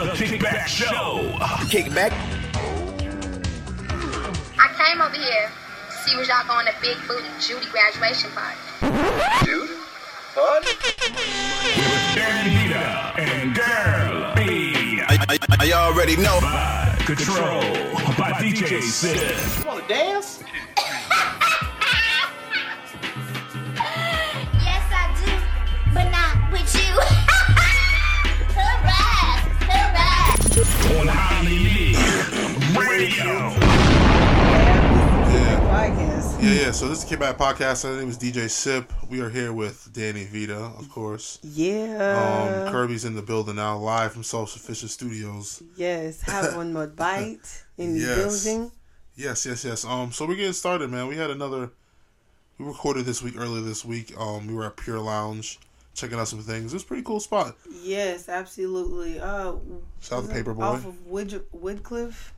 The Kickback Show. Kickback. I came over here to see was y'all going to Big Booty Judy graduation party. Dude. Fun? With Danny Vita and Girl B. I, I, I already know. By Control by DJ Sip. Want to dance? Yeah, yeah. So this is the Kickback Podcast. My name is DJ Sip. We are here with Danny Vita, of course. Yeah. Um, Girl B's in the building now, live from Self Sufficient Studios. yes. Have one more bite in the Yes. building. Yes, yes, yes. Um, so we're getting started, man. We had another. We recorded this week earlier this week. Um, we were at Pure Lounge, checking out some things. It was a pretty cool spot. Yes, absolutely. Uh, Shout out it Paperboy. Off of Wood Woodcliff.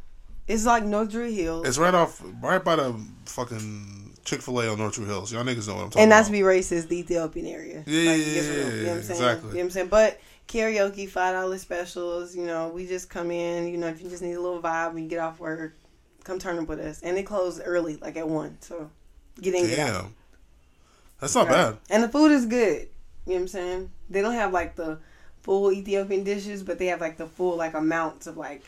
It's like North Druid Hill. It's right off, right by the fucking Chick Fil A on North Druid Hills. Y'all niggas know what I'm talking and not about. to be racist, the Ethiopian area. Yeah, Like, yeah, get yeah, real, yeah, You know what I'm saying? exactly. You know what I'm saying? But karaoke, five dollar specials. You know, we just come in. You know, if you just need a little vibe when you get off work, come turn up with us. And they close early, like at one. So get in, get out. Damn, that's not bad. And the food is good. You know what I'm saying? They don't have like the full Ethiopian dishes, but they have like the full like amounts of like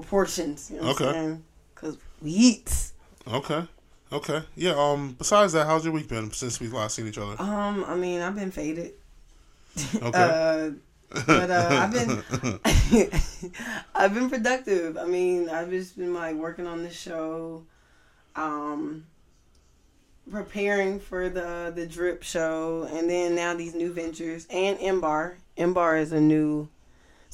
proportions. You know Okay. Because we eat. Okay, okay, yeah. Um, besides that, how's your week been since we last seen each other? Um, I mean, I've been faded. Okay. Uh, but uh, I've been I've been productive. I mean, I've just been like working on the show, um, preparing for the the drip show, and then now these new ventures and Mbar. Mbar is a new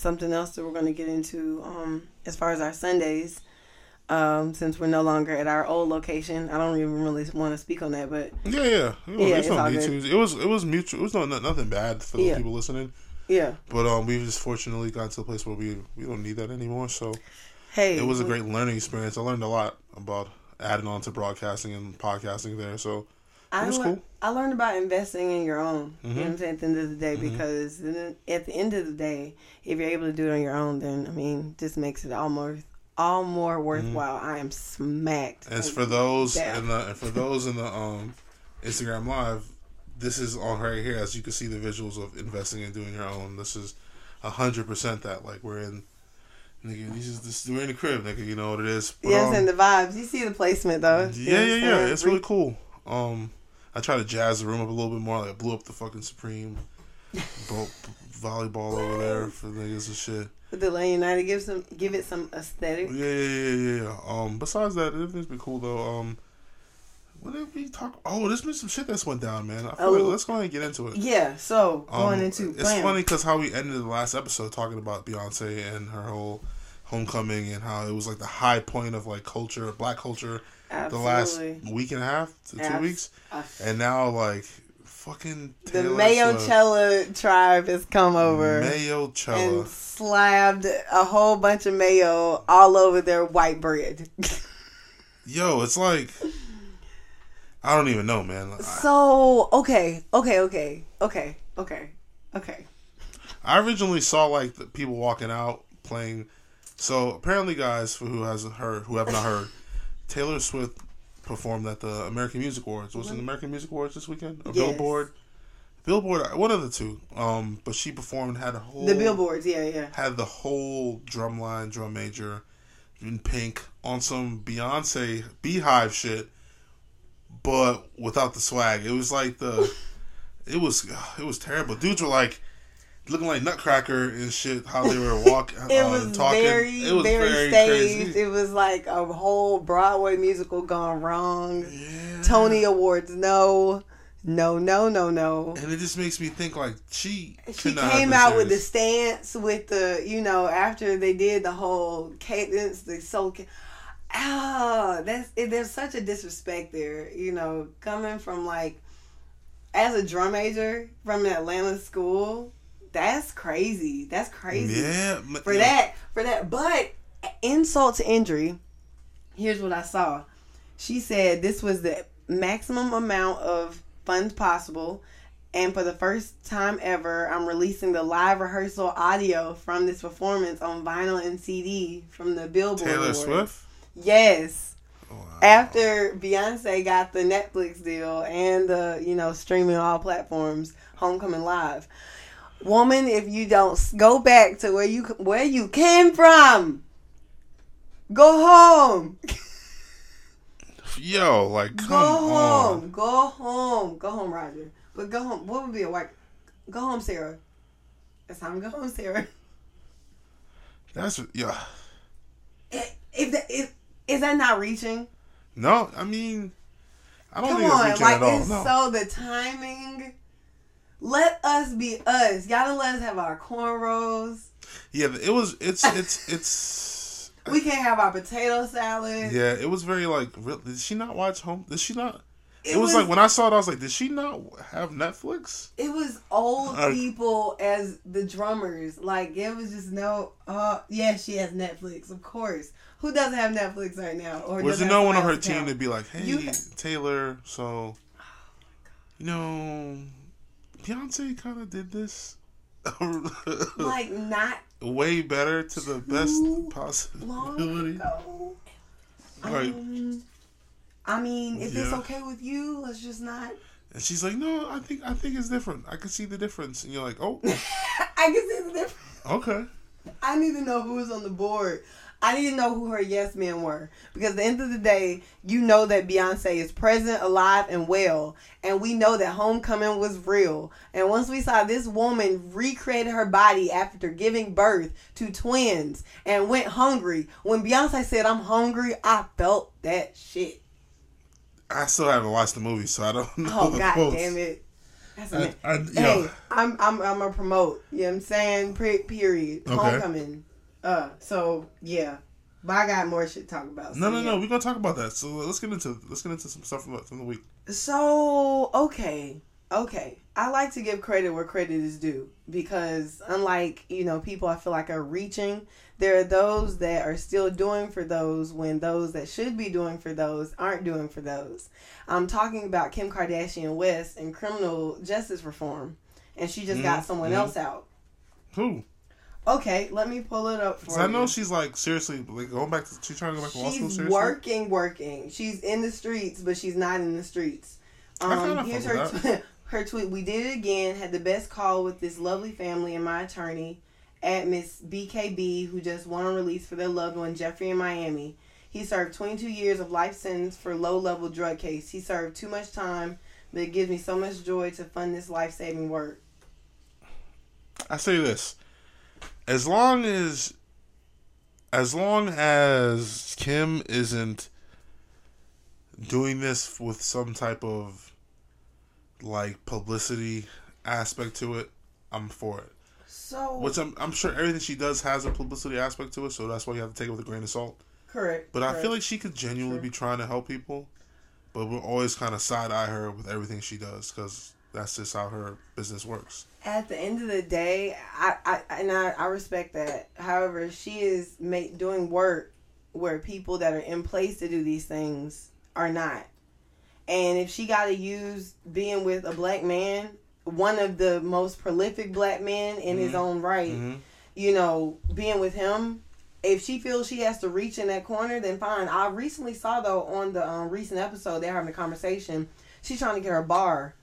something else that we're going to get into um, as far as our Sundays. Um, since we're no longer at our old location, I don't even really want to speak on that, but Yeah, yeah. It was, Yeah, it's it's all good. to. It was it was mutual. It was no, nothing bad for the Yeah. people listening. yeah. But um, we just fortunately got to a place where we we don't need that anymore. So Hey, it was a we- great learning experience. I learned a lot about adding on to broadcasting and podcasting there. So I, lear- cool. Mm-hmm. I learned about investing in your own. You know what I'm saying? At the end of the day, because then at the end of the day, if you're able to do it on your own, then I mean, just makes it almost all more worthwhile. I am smacked. as for those in the and for those in the um Instagram live, this is all right here. As you can see the visuals of investing and doing your own. This is a hundred percent that like we're in. Nigga, this is this we're in the crib, nigga. You know what it is. But, yes, um, and the vibes. You see the placement though. Yeah, yeah, yeah. It's really cool. Um, I try to jazz the room up a little bit more. Like I blew up the fucking Supreme bro- volleyball over there for niggas and shit. With the Lane United, give some, give it some aesthetic. Yeah, yeah, yeah, yeah, yeah. Um, besides that, everything's been cool though. Um, what did we talk? Oh, there's been some shit that's went down, man. I feel Oh. like, let's go ahead and get into it. Yeah. So going Um, into it's bam. funny because how we ended the last episode talking about Beyonce and her whole homecoming and how it was like the high point of like culture, black culture, the last week and a half to two Abs- weeks, uh, and now like fucking The Taylor Mayo Swift, Chella tribe has come over. Mayo Chella. and slabbed a whole bunch of mayo all over their white bread. Yo, it's like I don't even know, man. So okay, okay, okay, okay, okay, okay. I originally saw like the people walking out playing. So apparently, guys, for who hasn't heard, who have not heard, Taylor Swift performed at the American Music Awards. Was it the American Music Awards this weekend? Or Yes. Billboard? Billboard, one of the two. Um, but she performed, had a whole The billboards, yeah, yeah. had the whole drum line, drum major in pink on some Beyonce beehive shit, but without the swag. It was like the, it was it was terrible. Dudes were like looking like Nutcracker and shit. How they were walking, It uh, was talking. very, it was very, very, staged. crazy. It was like a whole Broadway musical gone wrong. Yeah. Tony Awards, no, no, no, no, no. And it just makes me think like she She could not have came been out with the stance, with the you know after they did the whole cadence, the soul. ca- Ah, that's it, there's such a disrespect there. You know, coming from like as a drum major from an Atlanta school, that's crazy. That's crazy Yeah, for yeah. that for that but insult to injury here's what i saw she said this was the maximum amount of funds possible And for the first time ever, I'm releasing the live rehearsal audio from this performance on vinyl and CD from the Billboard. Taylor Awards. Swift. Yes. Wow. After Beyonce got the Netflix deal and the, you know, streaming all platforms, Homecoming Live. Woman, if you don't go back to where you where you came from, go home. Yo, like come Go home. on. Go home. Go home, Roger. But go home. What would be a white? Go home, Sarah. It's time to go home, Sarah. That's yeah. If, if that if, is that not reaching? No, I mean, I don't Come think on, it's reaching like at all. it's No. so the timing. Let us be us. Y'all don't let us have our cornrows. yeah, it was. It's it's it's. We can't have our potato salad. Yeah, it was very like. Real, did she not watch Home? Did she not? It, It was, was- like when I saw it, I was like, did she not have Netflix? It was old Uh, people as the drummers. Like it was just no. Uh, yeah, she has Netflix, of course. Who doesn't have Netflix right now? Or Was there no one on her somebody team to be like, hey, You- Taylor, so, you know, Beyonce kind of did this like not way better to the best long possibility. ago. Right. Um, I mean, if it's okay with you, let's just not. And she's like, no, I think I think it's different. I can see the difference. And you're like, oh, I can see the difference. okay. I need to know who was on the board. I need to know who her yes men were. Because at the end of the day, you know that Beyonce is present, alive, and well. And we know that homecoming was real. And once we saw this woman recreated her body after giving birth to twins and went hungry, when Beyonce said, I'm hungry, I felt that shit. I still haven't watched the movie, so I don't know. Oh, god quotes. damn it. That's I, I, Hey, I'm I'm I'm gonna promote. You know what I'm saying? Pre- period. Okay. Homecoming. Uh, so yeah, but I got more shit to talk about. no, so, no, yeah. no. We're gonna talk about that. So let's get into let's get into some stuff from, the- from the week. So okay, okay. I like to give credit where credit is due because unlike you know people I feel like are reaching, there are those that are still doing for those when those that should be doing for those aren't doing for those. I'm talking about Kim Kardashian West and criminal justice reform, and she just got Mhm, someone mhm. else out. Who? Okay, let me pull it up for I know you. she's like seriously like going back to she's trying to go back to law school. She's working, working. She's in the streets, but she's not in the streets. Um, here's her tw- her tweet. We did it again. Had the best call with this lovely family and my attorney at Miss BKB, who just won a release for their loved one Jeffrey in Miami. He served 22 years of life sentence for low level drug case. He served too much time, but it gives me so much joy to fund this life saving work. I say this: as long as, as long as Kim isn't doing this with some type of like publicity aspect to it, I'm for it. So Which I'm, I'm sure everything she does has a publicity aspect to it, so that's why you have to take it with a grain of salt. correct. But I feel like she could genuinely Sure. be trying to help people, but we'll always kind of side eye her with everything she does because that's just how her business works. at the end of the day, I, I and I, I respect that. However, she is make, doing work where people that are in place to do these things are not. And if she got to use being with a black man, one of the most prolific black men in his Mhm. own right, Mhm. you know, being with him, if she feels she has to reach in that corner, then fine. I recently saw though on the um, recent episode they're having a conversation. She's trying to get her bar.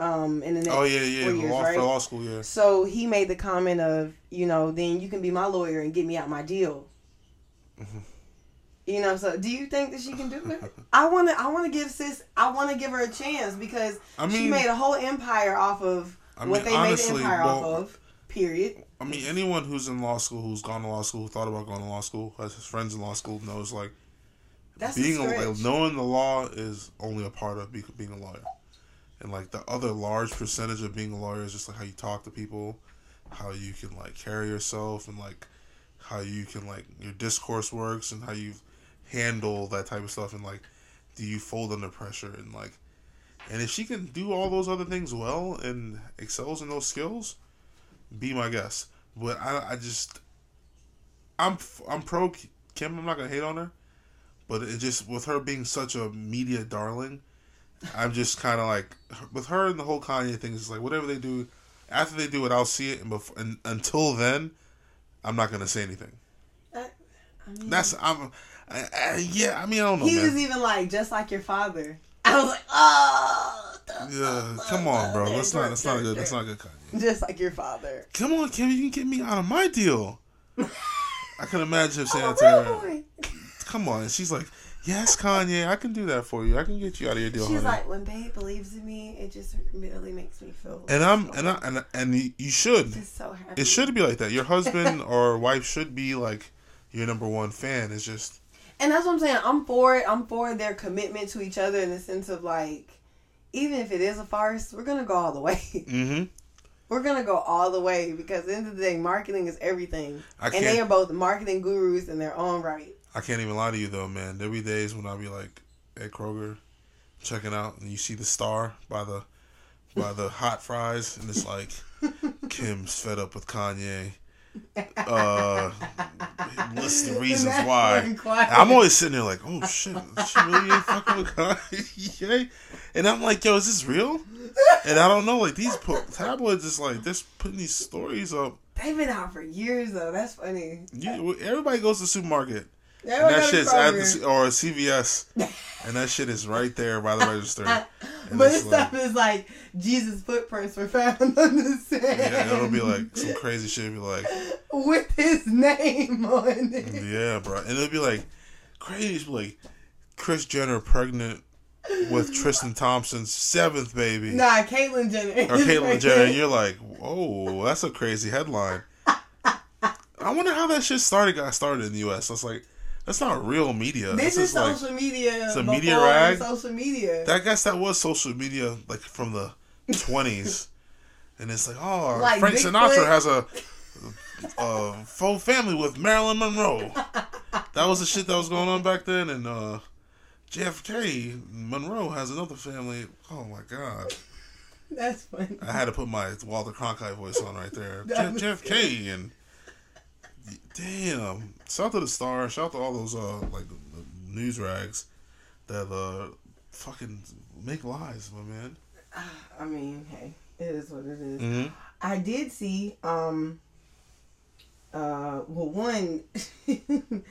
Um, in the next Oh yeah, yeah, years, law, right? for law school, yeah. So he made the comment of, you know, then you can be my lawyer and get me out my deal. Mm-hmm. You know, so do you think that she can do it? I want to. I want to give sis. I want to give her a chance because I she made a whole empire off of I what mean, they honestly, made the empire well- off of. Period. I mean, anyone who's in law school, who's gone to law school, who thought about going to law school, has his friends in law school, knows like That's being a a, knowing the law is only a part of being a lawyer, and like the other large percentage of being a lawyer is just like how you talk to people, how you can like carry yourself, and like how you can like your discourse works, and how you handle that type of stuff, and like do you fold under pressure, and like, and if she can do all those other things well and excels in those skills, be my guest. But I, I just, I'm, i'm pro Kim. I'm not gonna hate on her, but it just with her being such a media darling, I'm just kind of like with her and the whole Kanye thing. It's like whatever they do, after they do it, I'll see it, and, before, and until then, I'm not gonna say anything. Uh, I mean, That's I'm, I, I, yeah. I mean, I don't know, he man. was even like just like your father. I was like, oh, yeah, come on, bro. That's not. That's not good. That's not good, Kanye. just like your father. Come on, Kim. You can get me out of my deal. I can imagine if I'm saying a to her, "Come on," and she's like, "Yes, Kanye, I can do that for you. I can get you out of your deal, She's honey." like, when Babe believes in me, it just really makes me feel. and I'm and I and and you- should. just so happy. It should be like that. Your husband or wife should be like your number one fan. It's just And that's what I'm saying. I'm for it. I'm for their commitment to each other in the sense of like, even if it is a farce, we're gonna go all the way. mm-hmm. we're gonna go all the way because at the end of the day, marketing is everything, I and they are both marketing gurus in their own right. I can't even lie to you though, man. There'll be days when I'll be like at Kroger checking out and you see the star by the by the hot fries and it's like Kim's fed up with Kanye. Uh list the reasons why. I'm always sitting there like, oh shit, she really ain't fucking with Kanye. And I'm like, yo, is this real? And I don't know, like these po- tabloids is like they're putting these stories up. They've been out for years though. That's funny. You, everybody goes to the supermarket. And that shit's at the, or CVS, and that shit is right there by the register. But this like, stuff is like Jesus' footprints were found on the sand. yeah, it'll be like some crazy shit. It'll be like, with his name on it. yeah, bro, and it'll be like crazy. Be like Kris Jenner pregnant with Tristan Thompson's seventh baby, Nah, Caitlyn Jenner. or Caitlyn Jenner, and you're like, whoa, that's a crazy headline. I wonder how that shit started. Got started in the U.S. That's like, that's not real media. This This is like social media. it's a media rag? Social media. I guess that was social media, like from the twenties, and it's like, oh, Like Frank Bigfoot? Sinatra has a, a faux family with Marilyn Monroe. That was the shit that was going on back then, and uh, JFK Monroe has another family. Oh my god, That's funny. I had to put my Walter Cronkite voice on right there. J- That JFK and damn, shout out to the star, shout out to all those uh like the news rags that uh fucking make lies, my man. I mean, hey, it is what it is. Mm-hmm. I did see, um, uh, well, one,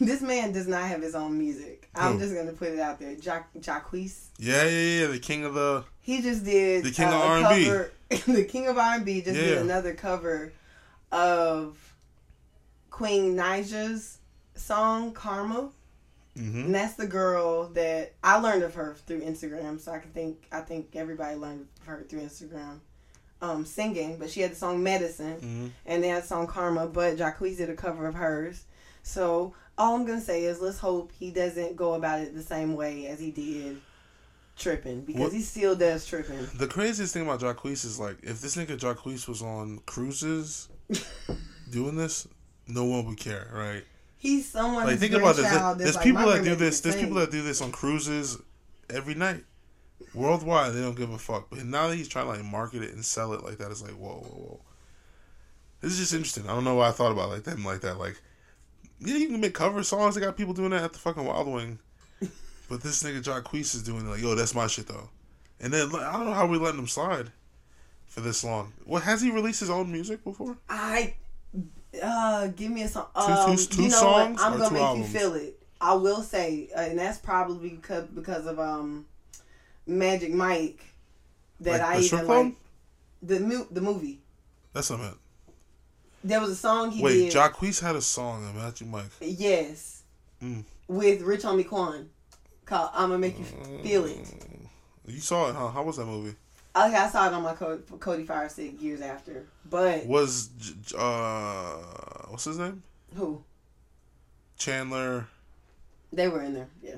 this man does not have his own music. I'm Who? just gonna put it out there. Ja- Jacquees. Yeah, yeah, yeah. The king of the. He just did The king uh, of R&B. cover- the king of R&B just did another cover of Queen Naija's song "Karma," hmm and that's the girl that I learned of her through Instagram. So I can think I think everybody learned of her through Instagram, um, singing. But she had the song "Medicine," hmm and they had the song "Karma." But Jacquees did a cover of hers. So all I'm gonna say is let's hope he doesn't go about it the same way as he did tripping because What- he still does tripping. The craziest thing about Jacquees is like, if this nigga Jacquees was on cruises doing this, no one would care, right? He's someone. Like, think about this. grandchild There's that's people that do this. There's people that do this on cruises every night, worldwide. They don't give a fuck. But now that he's trying to like market it and sell it like that, it's like, whoa, whoa, whoa. This is just interesting. I don't know why I thought about like them like that. Like, yeah, you can make cover songs. They got people doing that at the fucking Wild Wing. But this nigga Jacquees is doing it like, yo, that's my shit though. And then I don't know how we letting him slide for this long. What has he released his own music before? I uh give me a song. Two- Um, two- two you know songs what? I'm gonna make albums? you feel it. I will say, uh, and that's probably because because of um Magic Mike that Like I even like the mu- the movie. That's what I meant. There was a song he Wait, did. Jacquees had a song on Magic Mike. yes, Mm. with Rich Homie Quan called "I'm gonna Make You Feel It." You saw it, huh? How was that movie? Okay, I saw it on my Co- Cody Fire Stick years after, but Was uh what's his name? who Chandler. they were in there, yeah.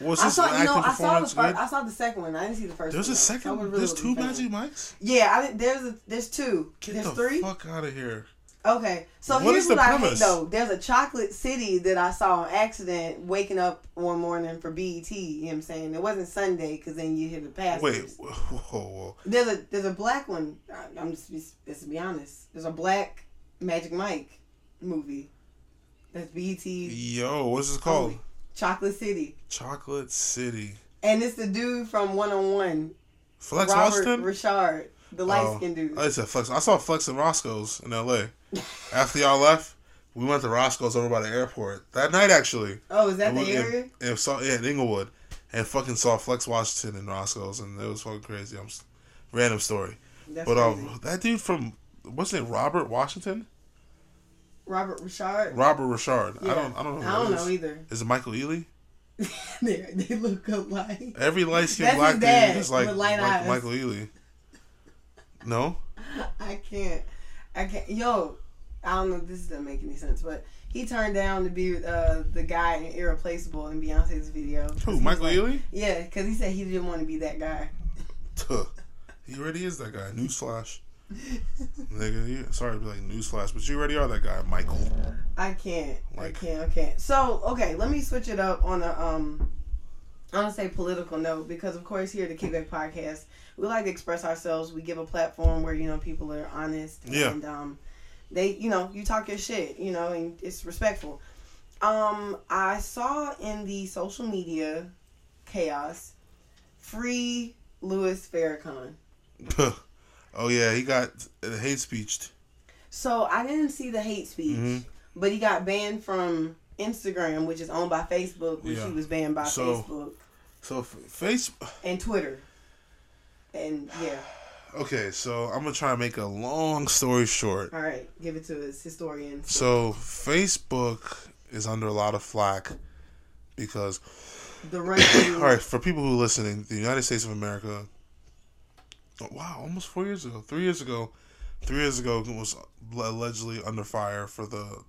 Was I saw, you know, I saw the first, good? I saw the second one. I didn't see the first. There's one, a though, so I second. really There's two wasn't a fan. Magic Mics. Yeah, I didn't, there's a there's two. Get there's the three. fuck out of here. Okay, so What here's what I hate though. There's a chocolate city that I saw on accident waking up one morning for BET. You know what I'm saying? It wasn't Sunday because then you hit the pass. Wait, whoa, whoa. There's a there's a black one. I'm just let's be honest. There's a black Magic Mike movie. That's BET Yo, what's this called? Oh, chocolate City. Chocolate City. and it's the dude from One on One, Flex Robert Washington. Richard, the light Oh, skinned dude. I said Flex. I saw Flex and Roscoe's in L.A. After y'all left, we went to Roscoe's over by the airport that night. Actually, oh, is that And the we- and- area? And, saw yeah in Inglewood, and fucking saw Flex Washington and Roscoe's, and it was fucking crazy. I'm s- random story, That's but crazy. um, that dude from what's name, Robert Washington, Robert Richard. Robert Richard. Yeah. I don't, I don't know. Who I don't know either. Is it Michael Ealy? they, they look alike. Every light skinned black dude is like Mike- Michael Ealy. No, I can't. I can't. Yo, I don't know. if This doesn't make any sense, but he turned down to be uh, the guy in Irreplaceable in Beyonce's video. who? Michael like- Ealy? Yeah, because he said he didn't want to be that guy. Tuh. He already is that guy. Newsflash. Nigga, you, sorry to be like newsflash, but you already are that guy, Michael. I can't. Like- I can't. I can't. So okay, let me switch it up on a um. I want to say political note because of course here at the Kickback Podcast we like to express ourselves. We give a platform where you know people are honest Yeah. and um, they you know you talk your shit you know and it's respectful. Um, I saw in the social media chaos, free Louis Farrakhan. oh yeah, he got hate speeched. So I didn't see the hate speech, Mhm. but he got banned from Instagram, which is owned by Facebook, which Yeah. he was banned by So- Facebook So Facebook and Twitter. And yeah, Okay, so I'm gonna try to make a long story short. all right, give it to us, historians. So Facebook is under a lot of flack because, the right. all right, for people who are listening, the United States of America. oh, wow, almost four years ago, three years ago, three years ago was allegedly under fire for the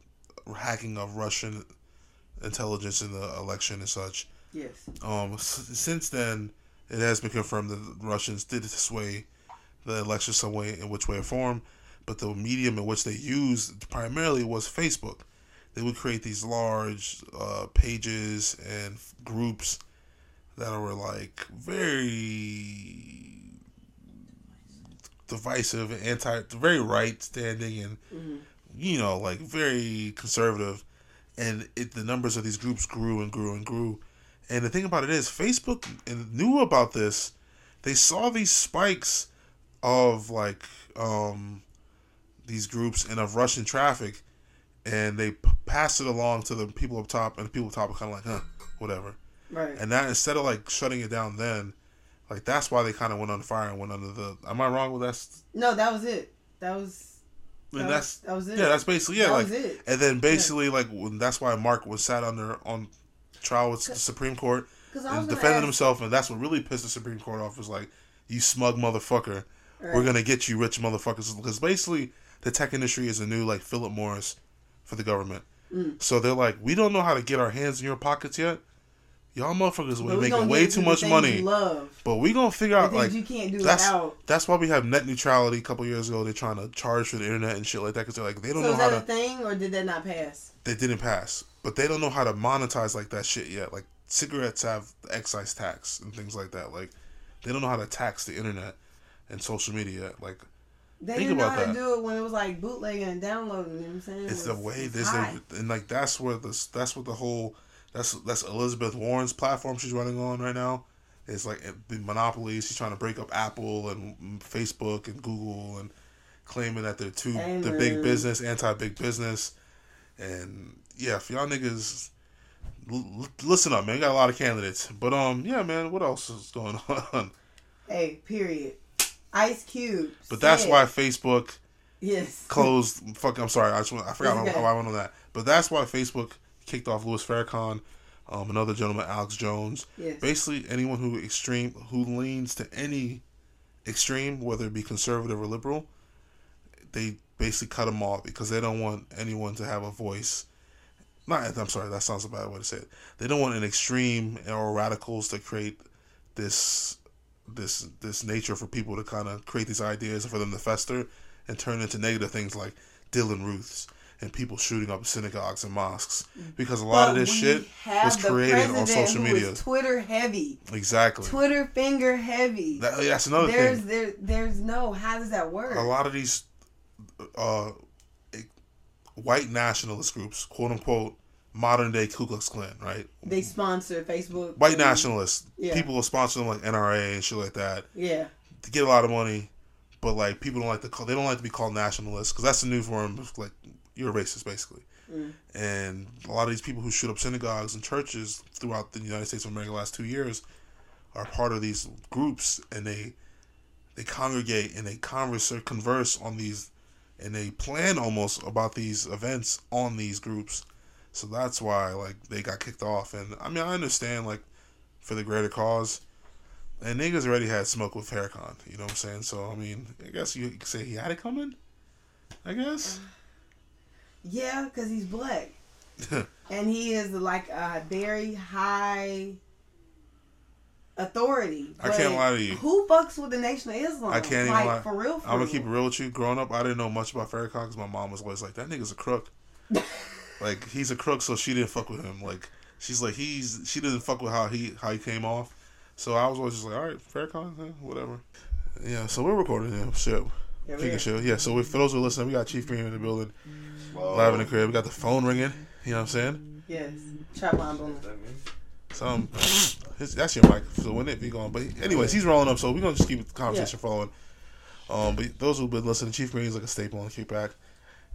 hacking of Russian intelligence in the election and such. Yes. Um, s- since then, it has been confirmed that the Russians did sway the election some way, in which way or form, but the medium in which they used primarily was Facebook. They would create these large uh, pages and f- groups that were like very divisive and anti, very right standing, and you know, like very conservative. And it, the numbers of these groups grew and grew and grew. And the thing about it is, Facebook knew about this. They saw these spikes of like um, these groups and of Russian traffic, and they p- passed it along to the people up top, and the people up top are kind of like, huh, whatever. Right. And that instead of like shutting it down, then like that's why they kind of went on fire and went under the. Am I wrong with that? no, that was it. That was. And That that's was, that was it. yeah, that's basically yeah, That like, was it. and then basically like when, that's why Mark was sat under on trial with the Supreme Court and defended ask- himself, and that's what really pissed the Supreme Court off. Was like, you smug motherfucker, we're gonna get you, rich motherfuckers, because basically the tech industry is a new like Philip Morris for the government. Mm. So they're like, we don't know how to get our hands in your pockets yet. Y'all motherfuckers are making way too much money. Love. But we gonna figure out like you can't do that's without. that's why we have net neutrality. A couple years ago, they're trying to charge for the internet and shit like that because they're like they don't So know is how that to. a thing, or did that not pass? They didn't pass, but they don't know how to monetize like that shit yet. Like cigarettes have excise tax and things like that. Like they don't know how to tax the internet and social media. Like They Think didn't know how to do it when it was like bootlegging and downloading. You know what I'm saying? it's It the way this and like that's where the that's what the whole that's that's Elizabeth Warren's platform she's running on right now. It's like the monopoly. She's trying to break up Apple and mm, Facebook and Google and claiming that they're too they're big business, anti big business, and yeah, if y'all niggas l- listen up, man. We got a lot of candidates, but um, yeah, man. What else is going on? Hey, period. Ice Cube. But that's why Facebook Yes. closed. fuck, I'm sorry. I just went, I forgot okay. how I went on that. But that's why Facebook kicked off Louis Farrakhan, um, another gentleman, Alex Jones. Yes. Basically, anyone who extreme who leans to any extreme, whether it be conservative or liberal, they basically cut them off because they don't want anyone to have a voice. Not, I'm sorry, that sounds a bad way to say it. They don't want an extreme or radicals to create this this this nature for people to kind of create these ideas for them to fester and turn into negative things like Dylann Roofs and people shooting up synagogues and mosques because a lot of this shit was created on social media. Twitter heavy. Exactly. Twitter finger heavy. That, that's another there's thing. there there's no how does that work? A lot of these uh, white nationalist groups, quote unquote, modern day Ku Klux Klan, right? They sponsor Facebook. White nationalists. Yeah. People will sponsor them like NRA and shit like that Yeah. to get a lot of money, but like people don't like to call. They don't like to be called nationalists because that's the new form of like you're a racist basically. Mm. And a lot of these people who shoot up synagogues and churches throughout the United States of America the last two years are part of these groups, and they they congregate and they converse or converse on these, and they plan almost about these events on these groups. So that's why like they got kicked off. And I mean I understand like for the greater cause. And niggas already had smoke with Farrakhan, you know what I'm saying? So I mean, I guess you could say he had it coming. I guess. Uh, yeah, because he's black. and he is like a very high authority. I can't lie to you. Who fucks with the Nation of Islam? I can't even like, lie. For real, for I'm gonna real. keep it real with you. Growing up, I didn't know much about Farrakhan because my mom was always like, "That nigga's a crook." like he's a crook, so she didn't fuck with him. Like she's like he's she didn't fuck with how he how he came off. So I was always just like, all right, Farrakhan, eh, whatever. Yeah, so we're recording him. Shit. Yeah, we Speaking shit, yeah. So we, for those who are listening, we got Chief Green in the building, live in the crib. We got the phone ringing. You know what I'm saying? Yes. Trap line boom. Um, his, that's your mic. So when it be going, but anyways, he's rolling up. So we're gonna just keep the conversation flowing. Um, but those who've been listening, Chief Green's like a staple on Kickback.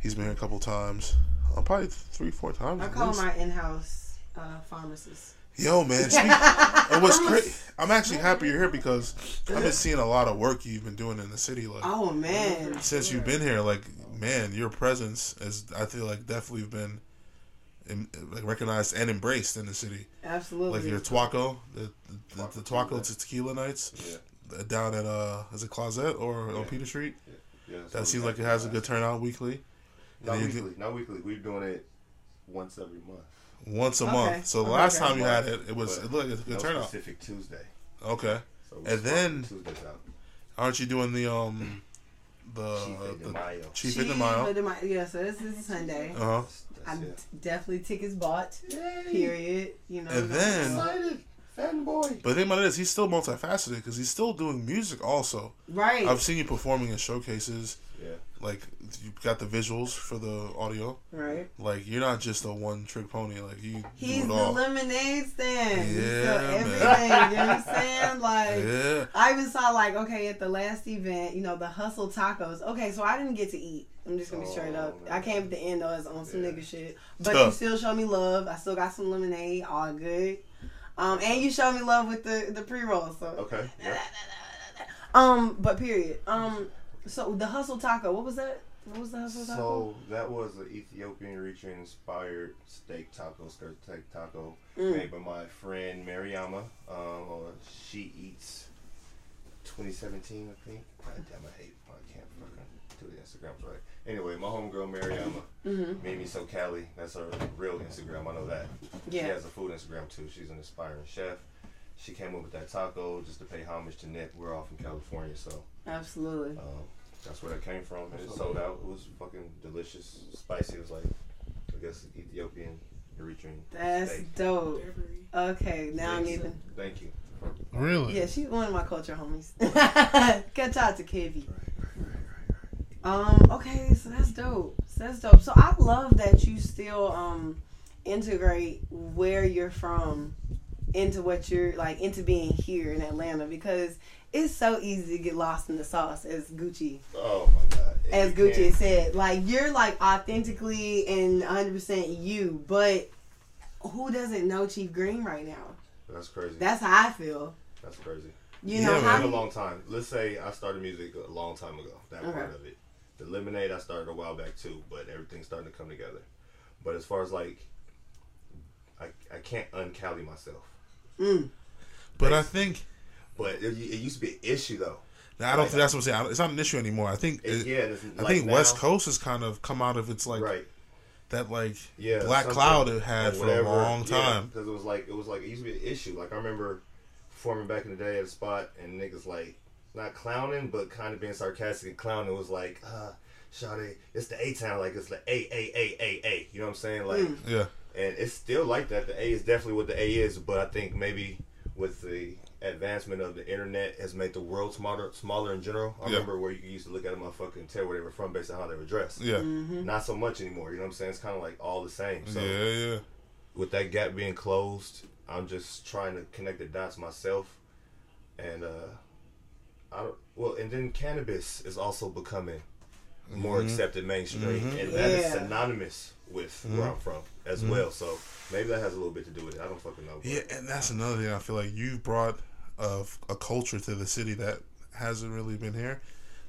He's been here a couple times, uh, probably three, four times. I call my in-house uh, pharmacist. Yo, man. Speak, and what's great, I'm actually happy you're here because I've been seeing a lot of work you've been doing in the city. Like Oh man. since you've been here, like man, your presence has I feel like definitely been em- like recognized and embraced in the city. Absolutely. Like your Twaco, the the, the Twaco to tequila nights Yeah. uh, down at uh is it Closet or on Peter Street? Yeah, so That seems like it has a good turnout weekly. Not And you weekly. Not weekly. We're doing it once every month. Once a Okay. month. So the Okay, last time you had it, it was But it looked like a good no turnout. specific Tuesday. Okay. So And then- Tuesdays out. Aren't you doing the um the Chief uh, de the Mayo. Chief Chief in the mile? of Yeah, so this is Sunday. Uh huh. That's I'm it. definitely tickets bought. Period. You know. And then- Excited, fanboy. But the thing about it is, he's still multifaceted because he's still doing music also. right. I've seen you performing in showcases. Yeah. Like you got the visuals for the audio. right. Like you're not just a one trick pony. Like you He's the all. lemonade stand. Yeah, man. everything. you know what I'm saying? Like. Yeah. I even saw like okay at the last event, you know, the hustle tacos. Okay, so I didn't get to eat. I'm just gonna be straight up. Oh, I came at the end though as on some Yeah. nigga shit, but Tough. you still show me love. I still got some lemonade, all good. Um, and you showed me love with the the pre roll. So Okay. Yeah. um, but period. Um, so the hustle taco. What was that? What was the hustle taco? So that was an Ethiopian Eritrean inspired steak taco, skirt steak taco, Mm. made by my friend Mariama. Um, or she eats 2017, I think. God damn, I hate. I can't fucking do the Instagrams right. Anyway, my homegirl Mariama Mhm. made me so Cali. That's her real Instagram. I know that. Yeah. She has a food Instagram too. She's an aspiring chef. She came up with that taco just to pay homage to Nip. We're all from California, so Absolutely. um, that's where that came from. And it sold out. It was fucking delicious, spicy. It was like, I guess, Ethiopian, Eritrean. That's steak. dope. Okay, now I'm Thanks. even. Thank you. Really? Yeah, she's one of my culture homies. Catch out to Kivy. Um, okay, so that's dope. So that's dope. So I love that you still um integrate where you're from into what you're like into being here in Atlanta because it's so easy to get lost in the sauce as Gucci Oh my god. And as Gucci can't- said. Like you're like authentically and 100% you, but who doesn't know Chief Green right now? That's crazy. That's how I feel. That's crazy. You Yeah, know man. how Been a long time. Let's say I started music a long time ago. That Okay. part of it. The lemonade I started a while back too, but everything's starting to come together. But as far as like, I I can't uncali myself. Mm. But I think But it, it used to be an issue though. I don't think that's what I'm saying. It's not an issue anymore. I think It, it, yeah, it's I like think West Coast has kind of come out of its like right. that like Yeah, black cloud it had like for whatever, a long yeah, time. because it was like it was like it used to be an issue. Like I remember performing back in the day at a spot and niggas like not clowning but kind of being sarcastic and clowning. It was like, uh, Shawty, it's the A town, like it's the A A A A A. You know what I'm saying? Like. Yeah. And it's still like that. The A is definitely what the A is, but I think maybe with the advancement of the internet has made the world smaller, smaller in general. I Yeah. remember where you used to look at a motherfucker and tell where they were from based on how they were dressed. Yeah. Mm-hmm. Not so much anymore. You know what I'm saying? It's kind of like all the same. So Yeah, yeah. with that gap being closed, I'm just trying to connect the dots myself, and uh, I don't. Well, and then cannabis is also becoming more mm-hmm. accepted mainstream, mm-hmm. and that is Yeah. synonymous with mm-hmm. where I'm from as well. So maybe that has a little bit to do with it. I don't fucking know. but- Yeah, and that's another thing I feel like you've brought a, a culture to the city that hasn't really been here,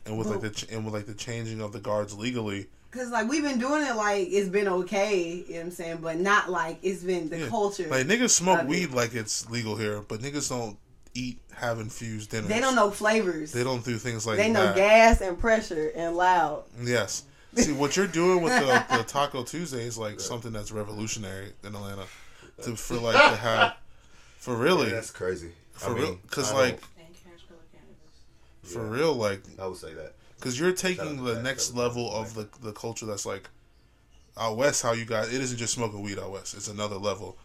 and with like the and with like the changing of the guards legally. Cause like we've been doing it like it's been okay, you know what I'm saying, but not like it's been the Yeah. culture. Like niggas smoke of it. weed like it's legal here, but niggas don't eat have infused dinners. they don't know flavors. They don't do things like They know that. gas and pressure and loud. Yes. See what you're doing with the, the Taco Tuesday is like something that's revolutionary in Atlanta. To for like to have for really Yeah, that's crazy. for I real because like for Yeah. real like I would say that. because you're taking the that, next shout out to level of the the culture that's like out west. How you guys it isn't just smoking weed out west. It's another level.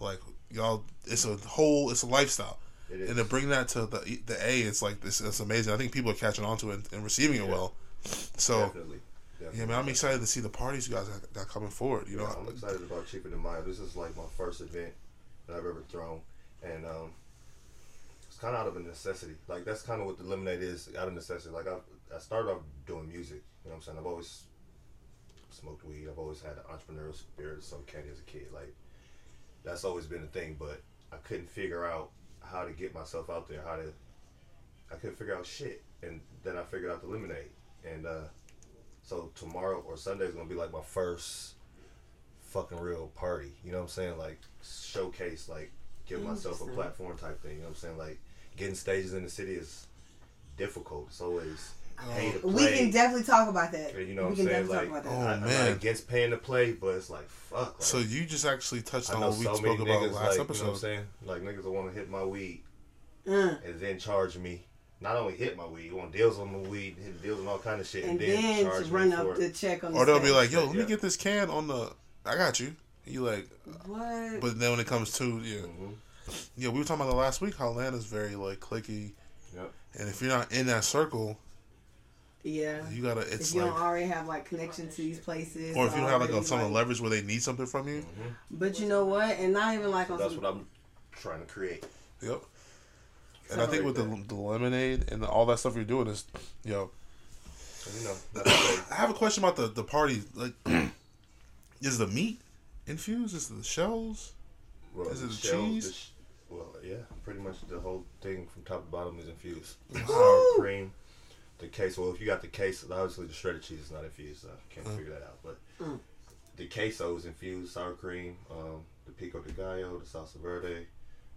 Like y'all, it's a whole it's a lifestyle. And to bring that to the the A, it's like this. It's amazing. I think people are catching on to it and, and receiving it well. So Definitely. Definitely. yeah, man, I'm excited to see the parties you guys got, got coming forward. You know, Yeah, I'm excited about Cheaper Than Mine. This is like my first event that I've ever thrown, and um, it's kind of out of a necessity. Like that's kind of what the lemonade is, out of necessity. Like I, I started off doing music. You know what I'm saying? I've always smoked weed. I've always had an entrepreneurial spirit. So candy as a kid, like that's always been a thing. But I couldn't figure out how to get myself out there. How to, I couldn't figure out shit, and then I figured out the lemonade, and uh, so tomorrow or Sunday is gonna be like my first fucking real party. You know what I'm saying? Like showcase, like give myself a platform type thing. You know what I'm saying? Like getting stages in the city is difficult. It's always pay to play. We can definitely talk about that. You know what we I'm can saying? definitely Like, talk Oh, about I, I'm man. not against paying to play, but it's like fuck. Like, so you just actually touched on what we so spoke about niggas last like you know episode. what I'm saying? Like niggas will want to hit my weed. Mm. and then charge me. Not only hit my weed, you want deals on the weed, hit deals on all kind of shit, and, And then, then charge to me run for up it. the check on the or they'll be like, "Yo, let me get this can on the." I got you. You like, what? but then when it comes to yeah, Mhm. yeah, we were talking about the last week how Atlanta's very like clicky, Yep. and if you're not in that circle, yeah. you gotta. If It's you like, don't already have like connection to these places, or if you don't have like a, already, some like- leverage where they need something from you. Mm-hmm. But you know what? And not even like on That's some, what I'm trying to create. Yep. And I think with the, the lemonade and all that stuff you're doing is, yo, You know, that's crazy. I have a question about the the party. Like, is the meat infused? Is the shells? Well, Is it the the shell- cheese? the sh- well, yeah, pretty much the whole thing from top to bottom is infused. Sour cream, the case. Well, if you got the case, obviously the shredded cheese is not infused. So I can't figure that out. But Mm. the queso is infused, sour cream, um, the pico de gallo, the salsa verde.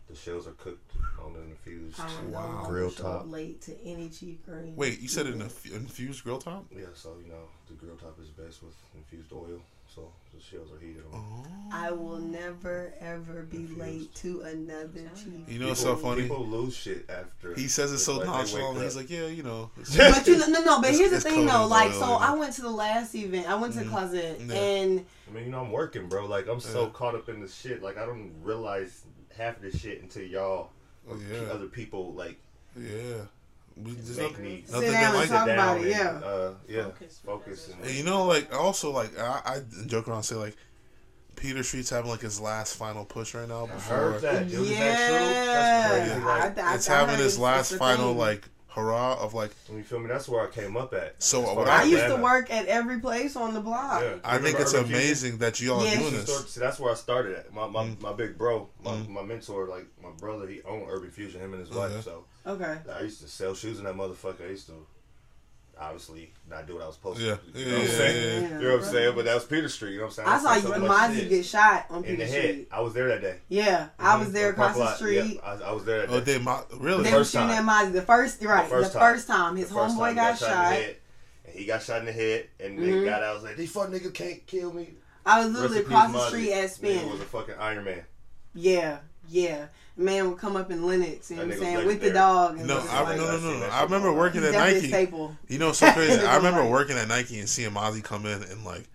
The shells are cooked on an infused I don't know, Wow. I'm grill top. late to any chief green. Wait, you said an inf- infused grill top? Yeah, so you know the grill top is best with infused oil, so the shells are heated on. I will never ever be late to another chief. You know what's so funny? People lose shit after. He says it it's so like nonchalant. He's like, yeah, you know. But you know, no, no. But It's- here's the thing, though. in Like, so you. I went to the last event. I went to the mm-hmm. closet, Yeah. and I mean, you know, I'm working, bro. Like, I'm so Yeah. caught up in the shit. Like, I don't realize half of this shit until y'all oh, or Oh, Yeah. other people like yeah. We just make nothing, me nothing Sit been down and like talk it. about down it, and, yeah. uh, yeah, Focus, focus. And, And you know, like also, like I, I joke around and say like Peter Street's having like his last final push right now I before heard that. Is yeah, that true? That's crazy. I- I- it's I having heard his it's- last final thing. like hurrah of like you feel me? That's where I came up at. So what I I used to work at every place on the block. Yeah. I think it's Urban Fusion? amazing that you all Yeah. are doing this. See, that's where I started at. My my, Mm. my big bro, my, Mm. my mentor, like my brother, he owned Urban Fusion, him and his Okay. wife. So Okay. I used to sell shoes in that motherfucker. I used to obviously not do what I was supposed Yeah. to. You know what I'm saying? yeah, yeah. You know what I'm saying? But that was Peter Street. You know what I'm saying? I saw saw you so and Mozzie get shot on in Peter the head. Street. I was there that day. Yeah, I was there across the street. Yep, I, I was there that Oh, day. they mo- really? They The were shooting at time. Mozzie. The first, right, the first first, time. time. His first homeboy time got in the shot. head, and he got shot in the head, and Mhm. they got out. I was like, "These fuck niggas can't kill me." I was literally across the street at Nigga Spin. was a fucking Iron Man. Yeah, yeah. Man would come up in Lenox, you know what I'm saying, was with the dog. No, it I, like, no, no, no, no. I remember working he's at definitely Nike. staple. You know, so crazy. I remember working at Nike and seeing Mozzie come in and like,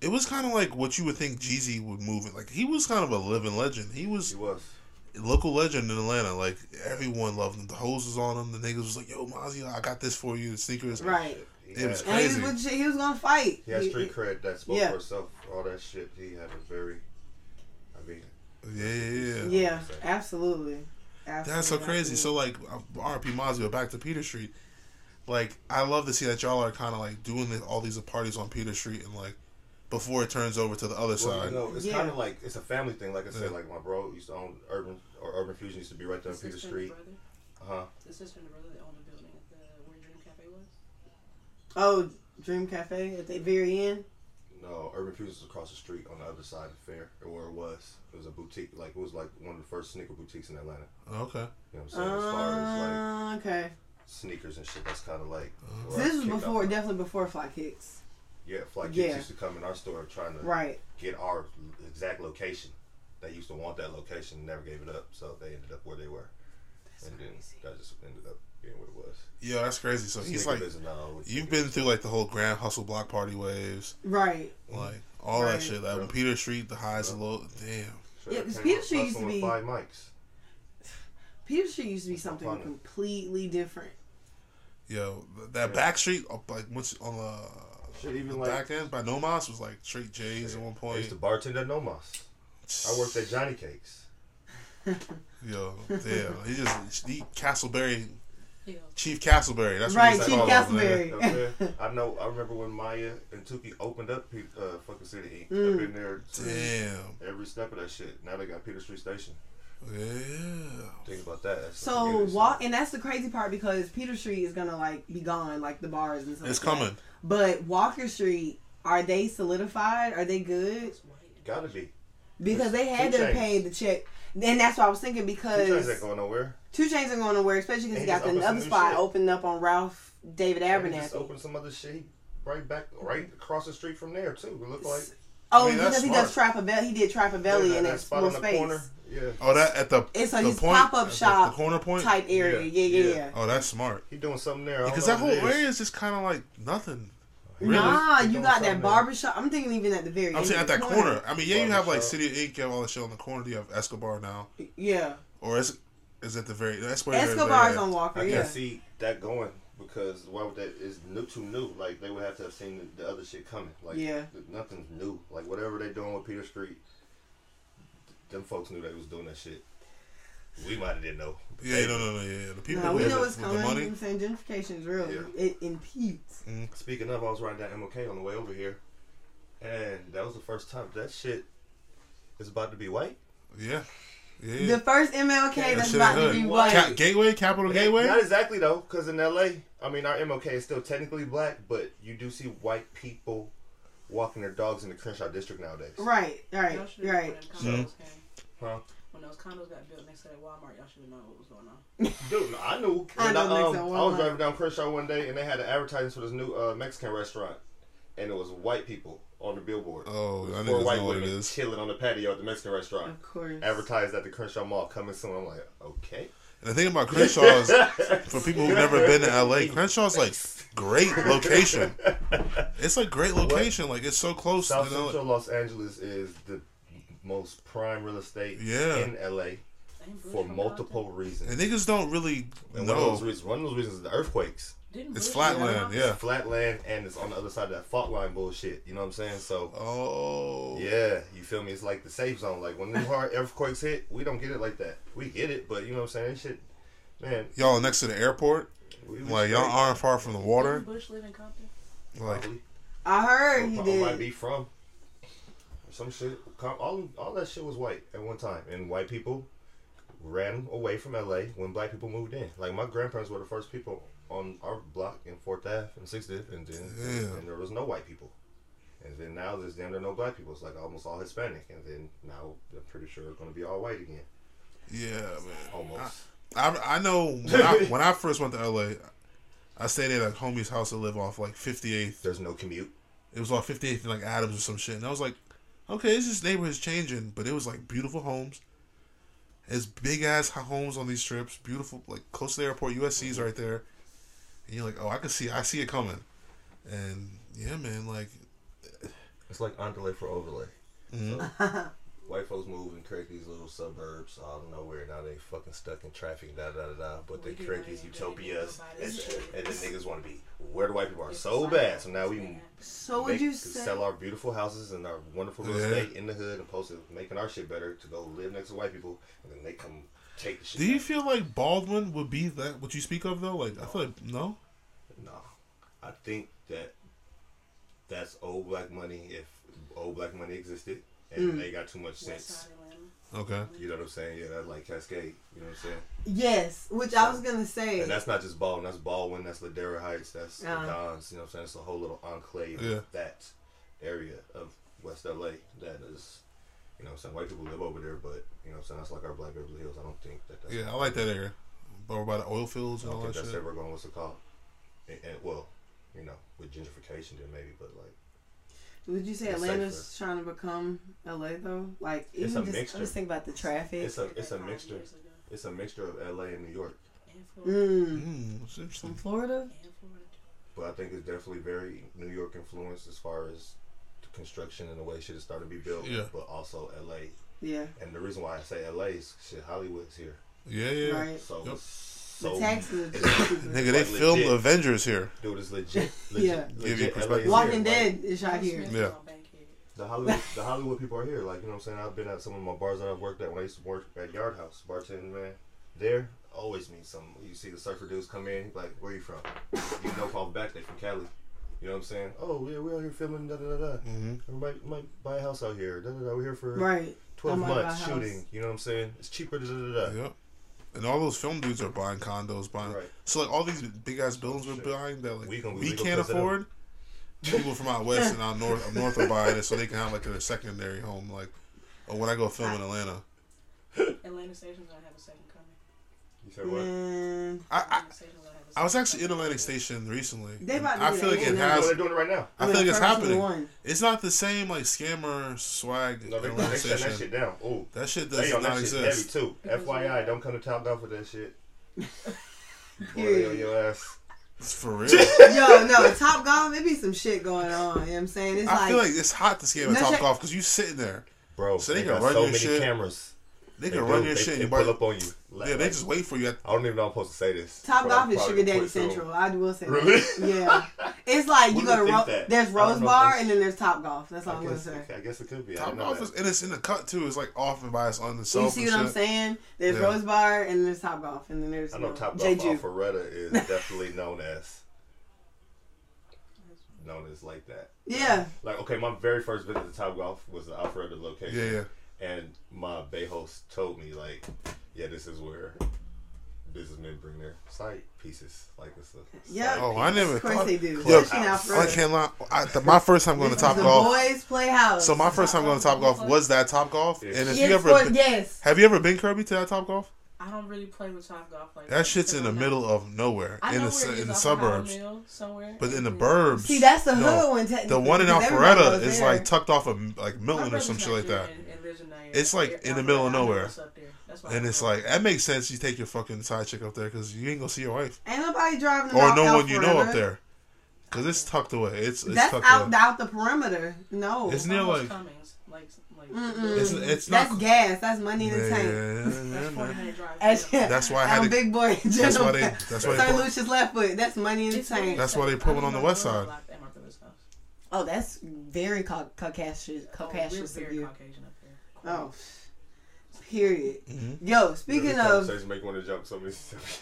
it was kind of like what you would think Jeezy would move it. Like he was kind of a living legend. He was He was. local legend in Atlanta. Like everyone loved him. The hose was on him. The niggas was like, "Yo, Mozzie, I got this for you." The sneakers. Right. He It was had- And he was, Crazy. he was gonna fight. He had He- street cred that spoke Yeah. for itself. All that shit. He had a very be. Yeah, yeah, yeah. Yeah, absolutely. That's so Absolutely, crazy. So like, uh, RP Mazio back to Peter Street. Like, I love to see that y'all are kind of like doing the, all these parties on Peter Street and like before it turns over to the other Well, side. you know, it's Yeah. kind of like it's a family thing. Like I said, Yeah. like my bro used to own Urban or Urban Fusion used to be right there on Peter Sister and the Street. brother, Huh? the sister and the brother, they own the building at the where Dream Cafe was. oh, Dream Cafe at the very end. No, Urban Fusion was across the street on the other side of the fair, or where it was. It was a boutique, like it was like one of the first sneaker boutiques in Atlanta. Okay. You know what I'm saying? as far as like Uh, okay. sneakers and shit, that's kind of like. So where I this was kicked off. before, definitely before Fly Kicks. Yeah, Fly Kicks Yeah. used to come in our store trying to Right. get our exact location. They used to want that location, never gave it up, so they ended up where they were, and then that just ended up being what it was. Yeah, that's crazy. So he's like, business now, which you've is- been through like the whole Grand Hustle Block Party waves, Right. like all that shit. Like Yeah. Peter Street, the highs and lows. Damn. Sure, Yeah, I 'cause came Peter Street used to be- five mics. Peter Street used to be something Partner. completely different. Yo, that Yeah. back street, uh, like once on the, Shit, even the like back end by Nomos was like straight J's at one I point. used to bartend at Nomos. I worked at Johnny Cakes. Yo, damn. He just he, Castleberry, Hell, Chief Castleberry. That's what Right, he's Chief Castleberry. Up there. I know. I remember when Maya and Tuki opened up uh, fucking City Inc. Mm. I've been there Damn. every step of that shit. Now they got Peter Street Station. Yeah. Think about that. That's So some walk, and that's the crazy part because Peter Street is gonna like be gone, like the bars and stuff. It's like that. coming. But Walker Street, are they solidified? Are they good? it's white. Gotta be. Because they had to Chainz. pay the check. And that's what I was thinking Two because Chainz ain't going nowhere. Two Chainz ain't going nowhere, especially because And he he got just the other spot shit. opened up on Ralph David And he just Abernathy. opened some other shit. Right back, right across the street from there too. It looked like Oh, I mean, that's because he does smart. Trappavelli. He did Trappavelli Yeah, in that that spot little on the space. corner. Yeah, Oh, that at the It's the on his pop-up shop the corner point. type area. Yeah, Yeah, yeah, yeah. yeah. Oh, that's smart. he doing something there. Because that whole what area is just kind of like nothing. Really? Nah, He you got that there. barbershop. I'm thinking even at the very I'm end. saying at that corner. I mean, yeah, you have like City of Ink, you have all that shit on the corner. You have Escobar now, Yeah. or is is it the very? That's where they're Escobar's on Walker, I yeah. can see that going because why would that is new too new? Like they would have to have seen the, the other shit coming. Like Yeah. nothing's new. Like whatever they're doing with Peter Street, them folks knew they was doing that shit. We might have didn't know. Yeah, no, no, no, yeah. The people Nah, we know it's coming. the money. I'm saying gentrification is real. Yeah. It impedes. Mm-hmm. Speaking of, I was riding down MLK on the way over here, and that was the first time that shit is about to be white. Yeah, yeah. The first MLK That that's about to be white. Ca- Gateway, Capitol Gateway. Not exactly though, because in LA, I mean, our MLK is still technically black, but you do see white people walking their dogs in the Crenshaw district nowadays. Right, right, Y'all should have right. when them condos. Huh? When those condos got built next to that Walmart, y'all should have known what was going on. Dude, I knew. I know I, um, to I was driving down Crenshaw one day, and they had an advertisement for this new uh, Mexican restaurant, and it was white people on the billboard. Oh, I Four niggas white know what it women is. chilling on the patio at the Mexican restaurant. Of course. Advertised at the Crenshaw Mall coming soon. I'm like, okay. And the thing about Crenshaw is, for people who've never been to LA, Crenshaw's like great location. It's like great location. Like it's so close. South you know, Central Los Angeles is the most prime real estate Yeah. in LA for multiple reasons. and niggas don't really And one of those know. reasons, one of those reasons is the earthquakes. Didn't It's Bush flatland. Yeah. Flat land and it's on the other side of that fault line bullshit. You know what I'm saying? So Oh. yeah, you feel me? It's like the safe zone. Like when the hard earthquakes hit, we don't get it like that. We get it, but you know what I'm saying? That shit, man. Y'all are next to the airport. We, we Like y'all aren't far from the water. Didn't Bush live in Compton? Like probably. I heard Or he did. might be from or some shit. All all that shit was white at one time, and white people ran away from LA when black people moved in. Like my grandparents were the first people on our block in Fourth Ave and Sixth Ave, and then and there was no white people. And then now there's damn near no black people. It's like almost all Hispanic, and then now I'm pretty sure it's going to be all white again. yeah, man. Almost. I, I know when I, when I first went to LA, I stayed at a homie's house that lived off like 58th. There's no commute. It was off 58th and like Adams or some shit. And I was like, okay, this is neighborhood's changing, but it was like beautiful homes. It's big ass homes on these strips, beautiful, like close to the airport. USC's right there, and you're like, oh, I can see, I see it coming. And yeah, man, like It's like underlay for overlay. Mhm. So, white folks move and create these little suburbs out of nowhere. Now they fucking stuck in traffic, da da da da. But they We do create these utopias, and, this shit. and then niggas want to be where the white people are It's so bad. So now we So would make, you say? sell our beautiful houses and our wonderful real Yeah. estate in the hood, and post it, making our shit better to go live next to white people, and then they come take the shit. Do you back. feel like Baldwin would be that what you speak of though? Like I feel like no. No, I think that that's old black money. If old black money existed and Mm. they got too much sense, Okay. you know what I'm saying? Yeah, that's like Cascade. You know what I'm saying? Yes, which I was gonna say. And that's not just Baldwin. That's Baldwin. That's Ladera Heights. That's the Uh-huh. Dons. You know what I'm saying? It's a whole little enclave Yeah. of that area of West LA that is. You know what I'm saying? White people live over there, but you know what I'm saying? That's like our Black Beverly Hills. I don't think that that's. Yeah, I like that area. Over by the oil fields I and don't all think that that's shit. ever going. What's it called? And, and well, you know, with gentrification, then maybe, but like. Would you say It's Atlanta's trying to become LA though? Like It's even a just mixture. just think about the traffic. It's a it's a mixture. It's a mixture of LA and New York. And Florida. mm. Mm, From. Florida. And Florida. But I think it's definitely very New York influenced as far as the construction and the way shit is starting to be built. Yeah. But also LA. Yeah. And the reason why I say LA is shit, Hollywood's here. Yeah, yeah. Right. So Yep. It's The so taxes. Nigga, they Like filmed legit. Avengers here. dude it's legit. legit Yeah. Give you legit perspective. Walking here. Dead is shot here. Smith Yeah. was on Bankhead. Like, the Hollywood the Hollywood people are here. Like, you know what I'm saying? I've been at some of my bars that I've worked at when I used to work at Yard House, bartending man. There, always meet some you see the surfer dudes come in, like, Where you from? You know off back they from Cali. You know what I'm saying? Oh yeah, we're out here filming da da da da. Mm-hmm. We might might buy a house out here. Da da da. We're here for Right. twelve I might buy a months house. shooting. You know what I'm saying? It's cheaper. Da da da da. Yep. And all those film dudes are buying condos, buying. Right. So like all these big ass buildings we're buying that like We we, gonna be legal can't 'cause afford. People from out west and out north, up north are buying it so they can have like a secondary home. Like, or when I go film in Atlanta, Atlanta Station's gonna have a second coming. You said what? Man. I, I Atlanta Station's gonna have a I was actually in coming. Atlantic Station recently. They and about to I feel like it shit now. Oh, has. they're doing it right now. I feel like it's happening. one. It's not the same like scammer swag. No, they, in they Atlantic shut that shit down. Ooh. That shit does on not that shit exist. heavy too. FYI, don't come to Top Golf with that shit. Boy, they Period. on your ass. It's for real. Yo, no, Top Golf, it be some shit going on. You know what I'm saying? It's I like, feel like it's hot to scam at No Top shit. Golf because you sitting there. Bro, So they, they can got run so many shit. cameras. They can do. run your they, shit. They and pull you up on you. Like, yeah, they just wait for you. At, I don't even know I'm supposed to say this. Top Golf is Sugar Daddy put through. Central. I will say that. Really? Yeah. It's like you Wouldn't go to Ro- there's Rose Bar and then there's Top Golf. That's all I I'm gonna guess, say. I guess it could be. Top Golf that. is and it's in the cut too. It's like off and by its on the You see and what I'm saying? There's Yeah. Rose Bar and then there's Top Golf and then there's I you know know, Top Golf Jeju. Alpharetta is definitely known as known as like that. Yeah. Like okay, my very first visit to Top Golf was the Alpharetta location. Yeah, yeah. And my bay host told me like, yeah, this is where businessmen bring their side pieces. Like it's a Yeah. side Oh, I never Of course thought. they do. Yo, Especially now I can't lie. I, the, my first time going to This is Top the Golf. Boys Playhouse. So my first time going to Top Golf was that Top Golf. Yeah. And if yes, you ever for- been- yes. have you ever been Kirby to that Top Golf? I don't really play with Top Golf like That shit's in the because middle of nowhere I in know the where su- it is, in the suburbs. Mill somewhere. But in the Yeah. burbs, See, that's the no. hood one. Technically, The one in because Alpharetta is there. like tucked off of like My Milton or some shit like that. Nigerian and lives. It's like in the middle of nowhere. what's up there. That's why And it's like that makes sense. You take your fucking side chick up there because you ain't gonna see your wife Ain't nobody driving or no one you know up there because it's tucked away. It's it's That's tucked out away. out the perimeter. No, It's near almost like Cummings, like like it's it's that's gas. That's money in the tank. That's four man. hundred drive. That's, why I had I'm to- big boy. That's why they. That's why they. St. Lucia's left foot. That's money in the tank. That's why they I put one on the west side. locked at my brother's house. Oh, that's very Cau- Caucasian. Oh, we're very of you. Caucasian up there. Oh, period. Mhm. Yo, speaking This of, conversation make one want to jump so many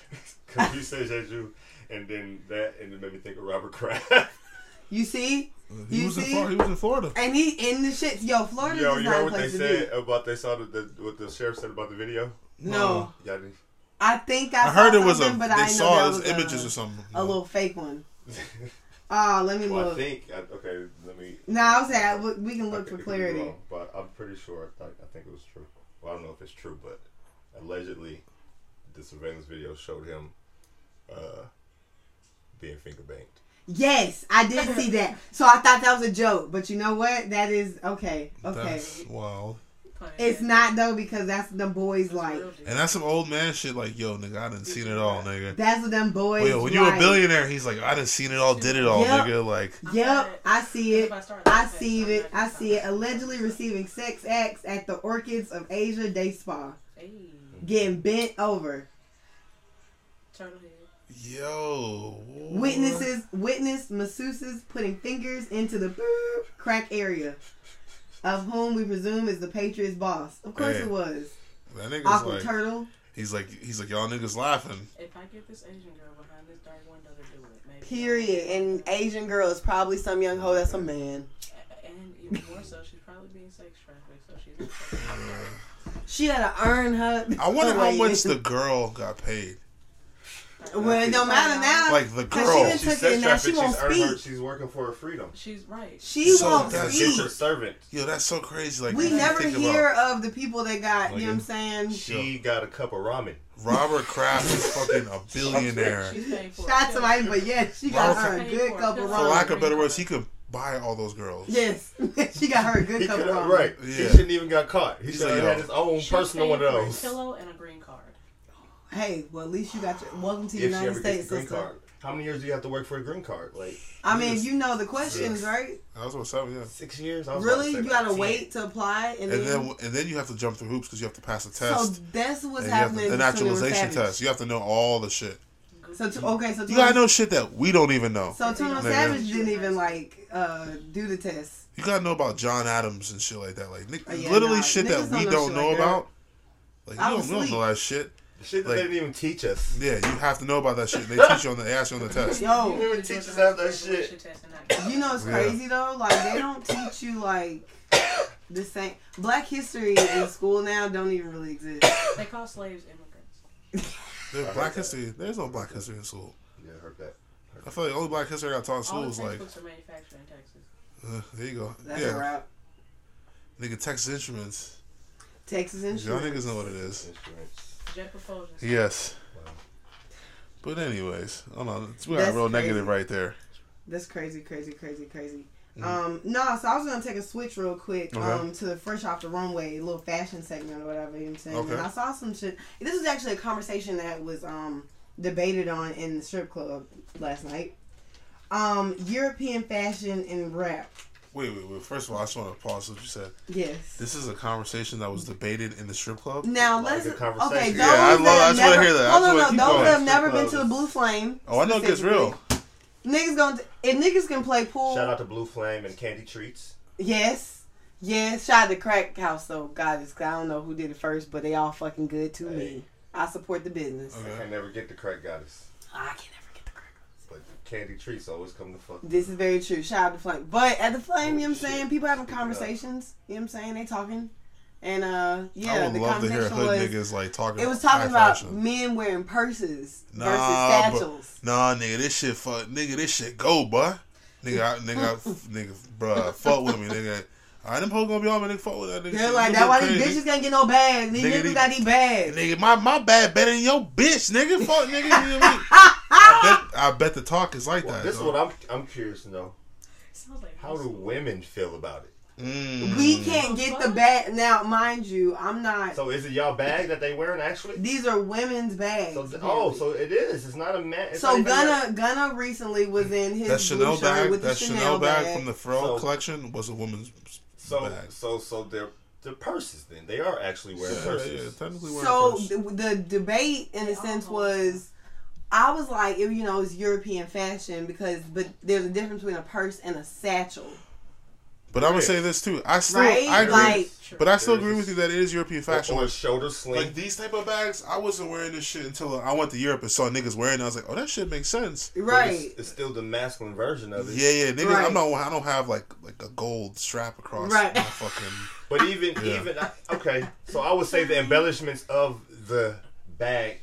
because you said Jeju, and then that, and it made me think of Robert Kraft. you see, He You was in? Florida. He was in Florida. and he in the shit. Yo, Florida Yo, is you not heard what they said be. about they saw the, the what the sheriff said about the video? No, Y'all didn't- I think I, I heard saw it was a. something, They I saw that his was images a, or something. a little fake one. Ah, let me well, I look. think I- okay. Let me. No, I was saying we- we can look for clarity. wrong, but I'm pretty sure. I, I think it was true. Well, I don't know if it's true, but allegedly, the surveillance video showed him uh, being finger banked. Yes, I did see that. So I thought that was a joke, but you know what? That is okay. Okay. That's wild. Pun It's not though because that's the boys It's like. And that's some old man shit. Like, yo, nigga, I done seen it all, nigga. That's what them boys. Well, yo, when you a like. billionaire, he's like, I done seen it all, did it all, Yep. nigga. Like, Yep, I see it. I start I like that, see it. I see it. Allegedly receiving sex acts at the Orchids of Asia Day Spa, getting bent over. turtle head. yo. Witnesses witness masseuses putting fingers into the boop crack area, of whom we presume is the Patriots boss. Of course Hey. it was. That nigga's Aqua like, Turtle. he's like, he's like, y'all niggas laughing. If I get this Asian girl behind this dark window to do it, maybe. Period. And Asian girl is probably some young hoe that's a man. And even more so, she's probably being sex trafficked, so she's. She had to earn her. I wonder her how much the girl got paid. Well, it don't matter now. Like the 'cause girl. She done She's took sex it now. She won't She's earned her. speak. She's working for her freedom. She's right. She So won't that's- She's speak. her servant. Yo, that's so crazy. Like, We never hear about of the people that got, you know what I'm saying? She got a cup of ramen. Robert Kraft is fucking a billionaire. She's paying for Shout it. somebody, but yeah, she got Well, her a good cup of ramen. For lack of better words, he could buy all those girls. Yes, she got her a good He cup of could right. Yeah. He shouldn't even got caught. He He's should like, have had his own She's personal one of paying a those. pillow and a green card. Hey, well at least you got your welcome to the United ever States, green sister. card. How many years do you have to work for a green card? Like I mean, you know the questions, right? That was what's up, yeah. six years? I was Really, you gotta 10. wait to apply, and, And then, then and then you have to jump through hoops because you have to pass a test. so test. that's what's and you have happening. to, a to naturalization test. You have to know all the shit. So t- okay, so You gotta know shit that we don't even know. so Tuna Nigga. Savage didn't even like uh, do the test. You gotta know about John Adams and shit like that. Like ni- Oh, yeah, literally nah, shit niggas that we don't know don't know like that. about. Like you don't, we don't know that shit. Shit that Like- they didn't even teach us. Yeah, you have to know about that shit. They teach you on the they ask you on the test. Yo, You even teach us have that shit. You know what's Yeah. crazy though? Like they don't teach you like the same Black history in school now don't even really exist. They call slaves immigrants. There's black history. There's no black history in school. Yeah, I heard that. I feel like the only black history I got taught in school the was like, textbooks are manufactured in Texas. uh, there you go. That's a yeah, wrap. nigga, Texas Instruments. Texas Instruments. Y'all niggas know what it is. Instruments. Jet propulsion. Yes. Wow. But anyways, I don't know. We got That's real crazy. negative right there. That's crazy, crazy, crazy, crazy. Um, no, so I was gonna take a switch real quick Mm-hmm. Okay. um, to the fresh off the runway little fashion segment or whatever. You know what I'm saying? Okay. And I saw some shit. This was actually a conversation that was um, debated on in the strip club last night. Um, European fashion and rap. Wait, wait, wait. First of all, I just want to pause what you said. Yes. This is a conversation that was debated in the strip club. Now Like let's a conversation. okay. Those Yeah, I love- that I just wanna hear that. I Hold just on, wanna no, keep those going. that have never been to the Blue Flame. Oh, I know it gets real. Niggas gonna if niggas can play pool. Shout out to Blue Flame and Candy Treats. Yes. Yes. Shout out to Crack House though. God, it's, I don't know who did it first, but they all fucking good to me. I support the business. Okay. I can never get the crack goddess, I can never get the Crack House. but Candy Treats always come to fuck. This is very true. Shout out to Flame. But at the Flame, you know what I'm Oh, saying? People having Speak it up. conversations. You know what I'm saying? They talking. And uh yeah, I would the love to hear conversation hood was niggas like talking. it was talking about fashion. men wearing purses Nah, versus but- satchels. Nah, nigga, this shit fuck, nigga, this shit go, boy. Nigga, I, nigga, I, nigga, bruh, fuck with me, nigga. I them hoes gonna be on me, nigga, fuck with that nigga. They're like, You that's look why these bitches can't get no bags. These Nigga, niggas got these bags. Nigga, my my bad better than your bitch, nigga. Fuck, nigga. You know I, mean? I bet I bet the talk is like Well, that. this is though. what I'm I'm curious to know. Like How do women feel about it? Mm. We can't get the bag. Now, mind you, I'm not. So is it y'all bag that they wearing actually? These are women's bags. So th- oh, so it is. It's not a man. It's So not even Gunna Gunna recently was in his That Chanel shirt bag, with the that Chanel, Chanel bag, bag from the Pharrell So- collection was a woman's So bag. so so they're the purses then. They are actually wearing Yeah, purses. yeah, technically wearing So purse. the, the debate, in a sense, was I was like, it, you know, it's European fashion because, but there's a difference between a purse and a satchel, But I'm gonna say this too. I still, right? I agree, like, but I still agree with you that it is European fashion. Or, or Like, shoulder sling. like these type of bags, I wasn't wearing this shit until I went to Europe and saw niggas wearing. it. I was like, oh, that shit makes sense. Right? It's, it's still the masculine version of it. Yeah, yeah, nigga. Right. I'm not. I don't have like like a gold strap across Right. my fucking. But even Yeah. even okay, so I would say the embellishments of the bag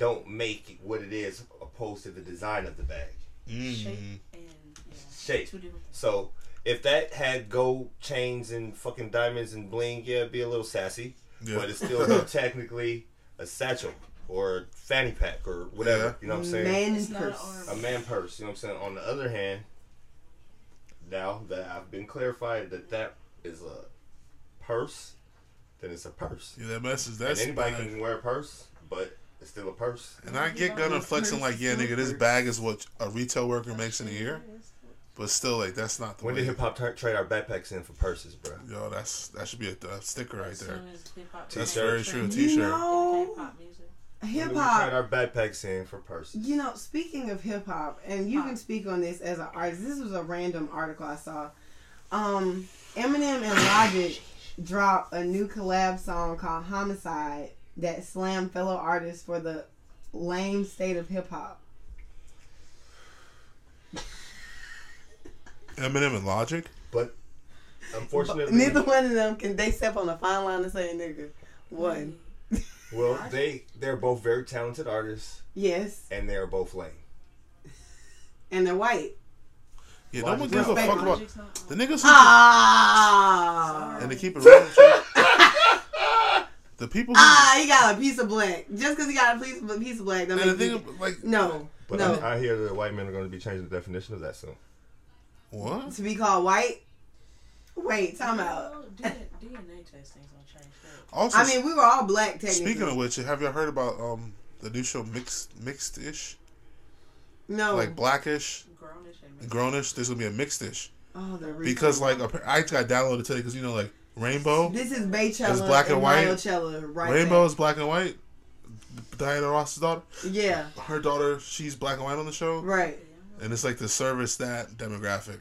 don't make it what it is opposed to the design of the bag. Mm. shape and yeah, Shape. So if that had gold chains and fucking diamonds and bling, yeah, it'd be a little sassy. Yeah. But it's still technically a satchel or a fanny pack or whatever. Yeah. You know what I'm saying? Man It's in not an purse. a man purse. You know what I'm saying? On the other hand, now that I've been clarified that that is a purse, then it's a purse. Yeah, that message. And That's anybody bad. can wear a purse, but it's still a purse. And I get Gunna flexing like, yeah, nigga, this bag is what a retail worker makes in a year. But still, like, that's not the When way. did hip hop tra- trade our backpacks in for purses, bro? Yo, that's that should be a, a sticker right As there. soon as hip-hop That's T-shirt. very true. A You T-shirt. know, K-pop music. When hip did we trade hop. our backpacks in for purses? You know, speaking of hip hop, and you can speak on this as an artist. This was a random article I saw. Um, Eminem and Logic dropped a new collab song called "Homicide" that slammed fellow artists for the lame state of hip hop. Eminem and Logic. But unfortunately, Neither one of them can. They step on a fine line and say nigga. One. well, they they're both very talented artists, Yes, and they are both lame. and they're white. Yeah, no Logic one gives a respect fuck about the niggas who Ah. and they keep it real. With you, the people who Ah, he got a piece of black. Just because he got a piece of, piece of black, don't and the thing you- like no, But no. I, I hear that white men are going to be changing the definition of that soon. what? to be called white. Wait, time out. DNA, DNA testing's gonna change that. Also, I mean, we were all black technically. speaking of which, have you heard about um the new show Mixed Mixed Ish? no, Like Blackish, Grownish and mixed. Grownish. There's gonna be a Mixed Ish oh, the because like appa- I just got downloaded today because you know like Rainbow. this is Beychella It's black and white. Riocella, right? Rainbow there. is black and white. Diana Ross's daughter, yeah, her daughter, she's black and white on the show, right. and it's like to service that demographic.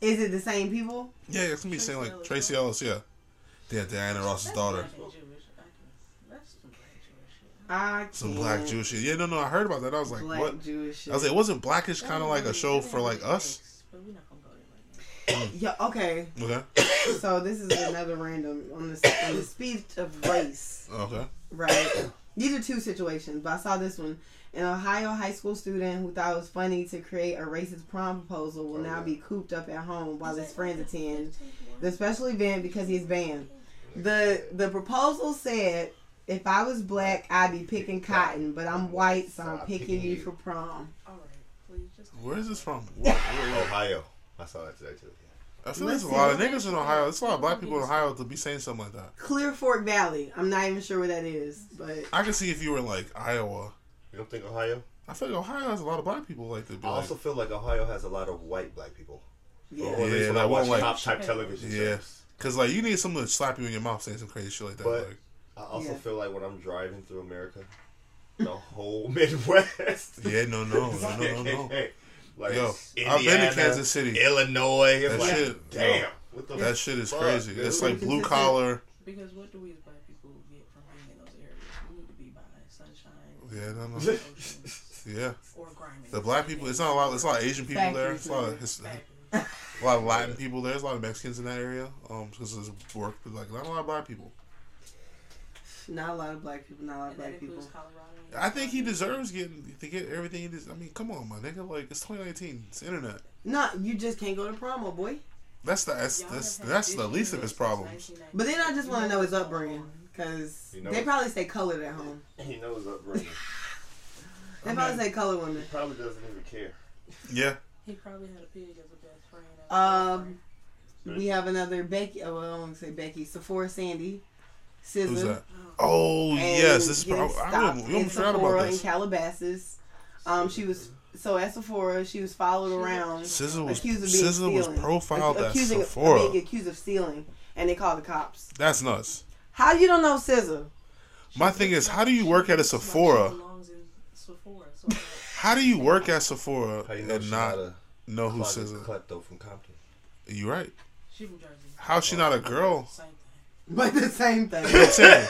Is it the same people? Yeah, it's gonna be saying like Tracee Ellis, yeah, yeah, Diana Ross's That's daughter, black and Jewish. I That's some black Jewish shit. I can't. black Jewish. Yeah, no, no, I heard about that. I was like, black what? Jewish. I was like, it wasn't Blackish kind of like a show for like us? yeah. Okay, Okay, so this is another random on the on the speech of race. okay. Right. These are two situations, but I saw this one. An Ohio high school student who thought it was funny to create a racist prom proposal will now be cooped up at home while his friends attend the special event because he's banned. The the proposal said, "If I was black, I'd be picking cotton, but I'm white, so I'm picking you for prom." All right, please just. Where is this from? Ohio. I saw that today too. I feel there's a lot of niggas in Ohio. There's a lot of black people in Ohio to be saying something like that. Clear Fork Valley. I'm not even sure where that is, but I can see if you were in like Iowa. You don't think Ohio? I feel like Ohio has a lot of black people like to be I like, also feel like Ohio has a lot of white black people. yeah. Or at Yeah, when that I watch one, like- top type television Yeah. cause like you need someone to slap you in your mouth saying some crazy shit like that. But- like, I also Yeah. feel like when I'm driving through America, the whole Midwest. yeah, no, no, no, no, no, no. like Yo, I've been to Kansas City. Illinois. It's That like, shit, damn. yo. what the That shit is fuck, crazy. dude? It's like blue collar. Because what do we as black people get from being in those areas? We need to be by sunshine, Yeah, no, no. Yeah, or grimy. the black people. It's not a lot. It's a lot of Asian people there. It's a lot of his, Factories. a lot of Latin people there. There's a lot of Mexicans in that area. Um, because there's work, but like not a lot of black people. Not a lot of black people. Not a lot of And black people. Colorado. I think he deserves getting to get everything he does. I mean, come on, my nigga. Like it's 2019. It's internet. No, you just can't go to prom, oh boy. That's the that's that's, that's the least of his since problems. But then I just want to know his upbringing because You know they probably say colored at home. He knows upbringing. They probably say colored women. Probably doesn't even care. Yeah, He probably had a pig as a best friend. as a Um, we have another Becky. Oh, well, I don't want to say Becky. Sephora Sandy, SZA. who's that? Oh and yes, this is. getting Pro- I stopped remember, we in almost forgot Sephora about in. Calabasas. Um, she was so at Sephora. She was followed around, SZA was accused of being SZA was stealing. profiled Ac- at accusing, Sephora. being accused of stealing, and they called the cops. That's nuts. How you don't know SZA? My thing is, how do you work at a Sephora? She belongs in Sephora. So I'm like, How do you work at Sephora How you know and not not a know who closet SZA? klepto from Compton? You right? she from Jersey. How's she not a girl? Same thing. But the same thing. You know what I'm saying?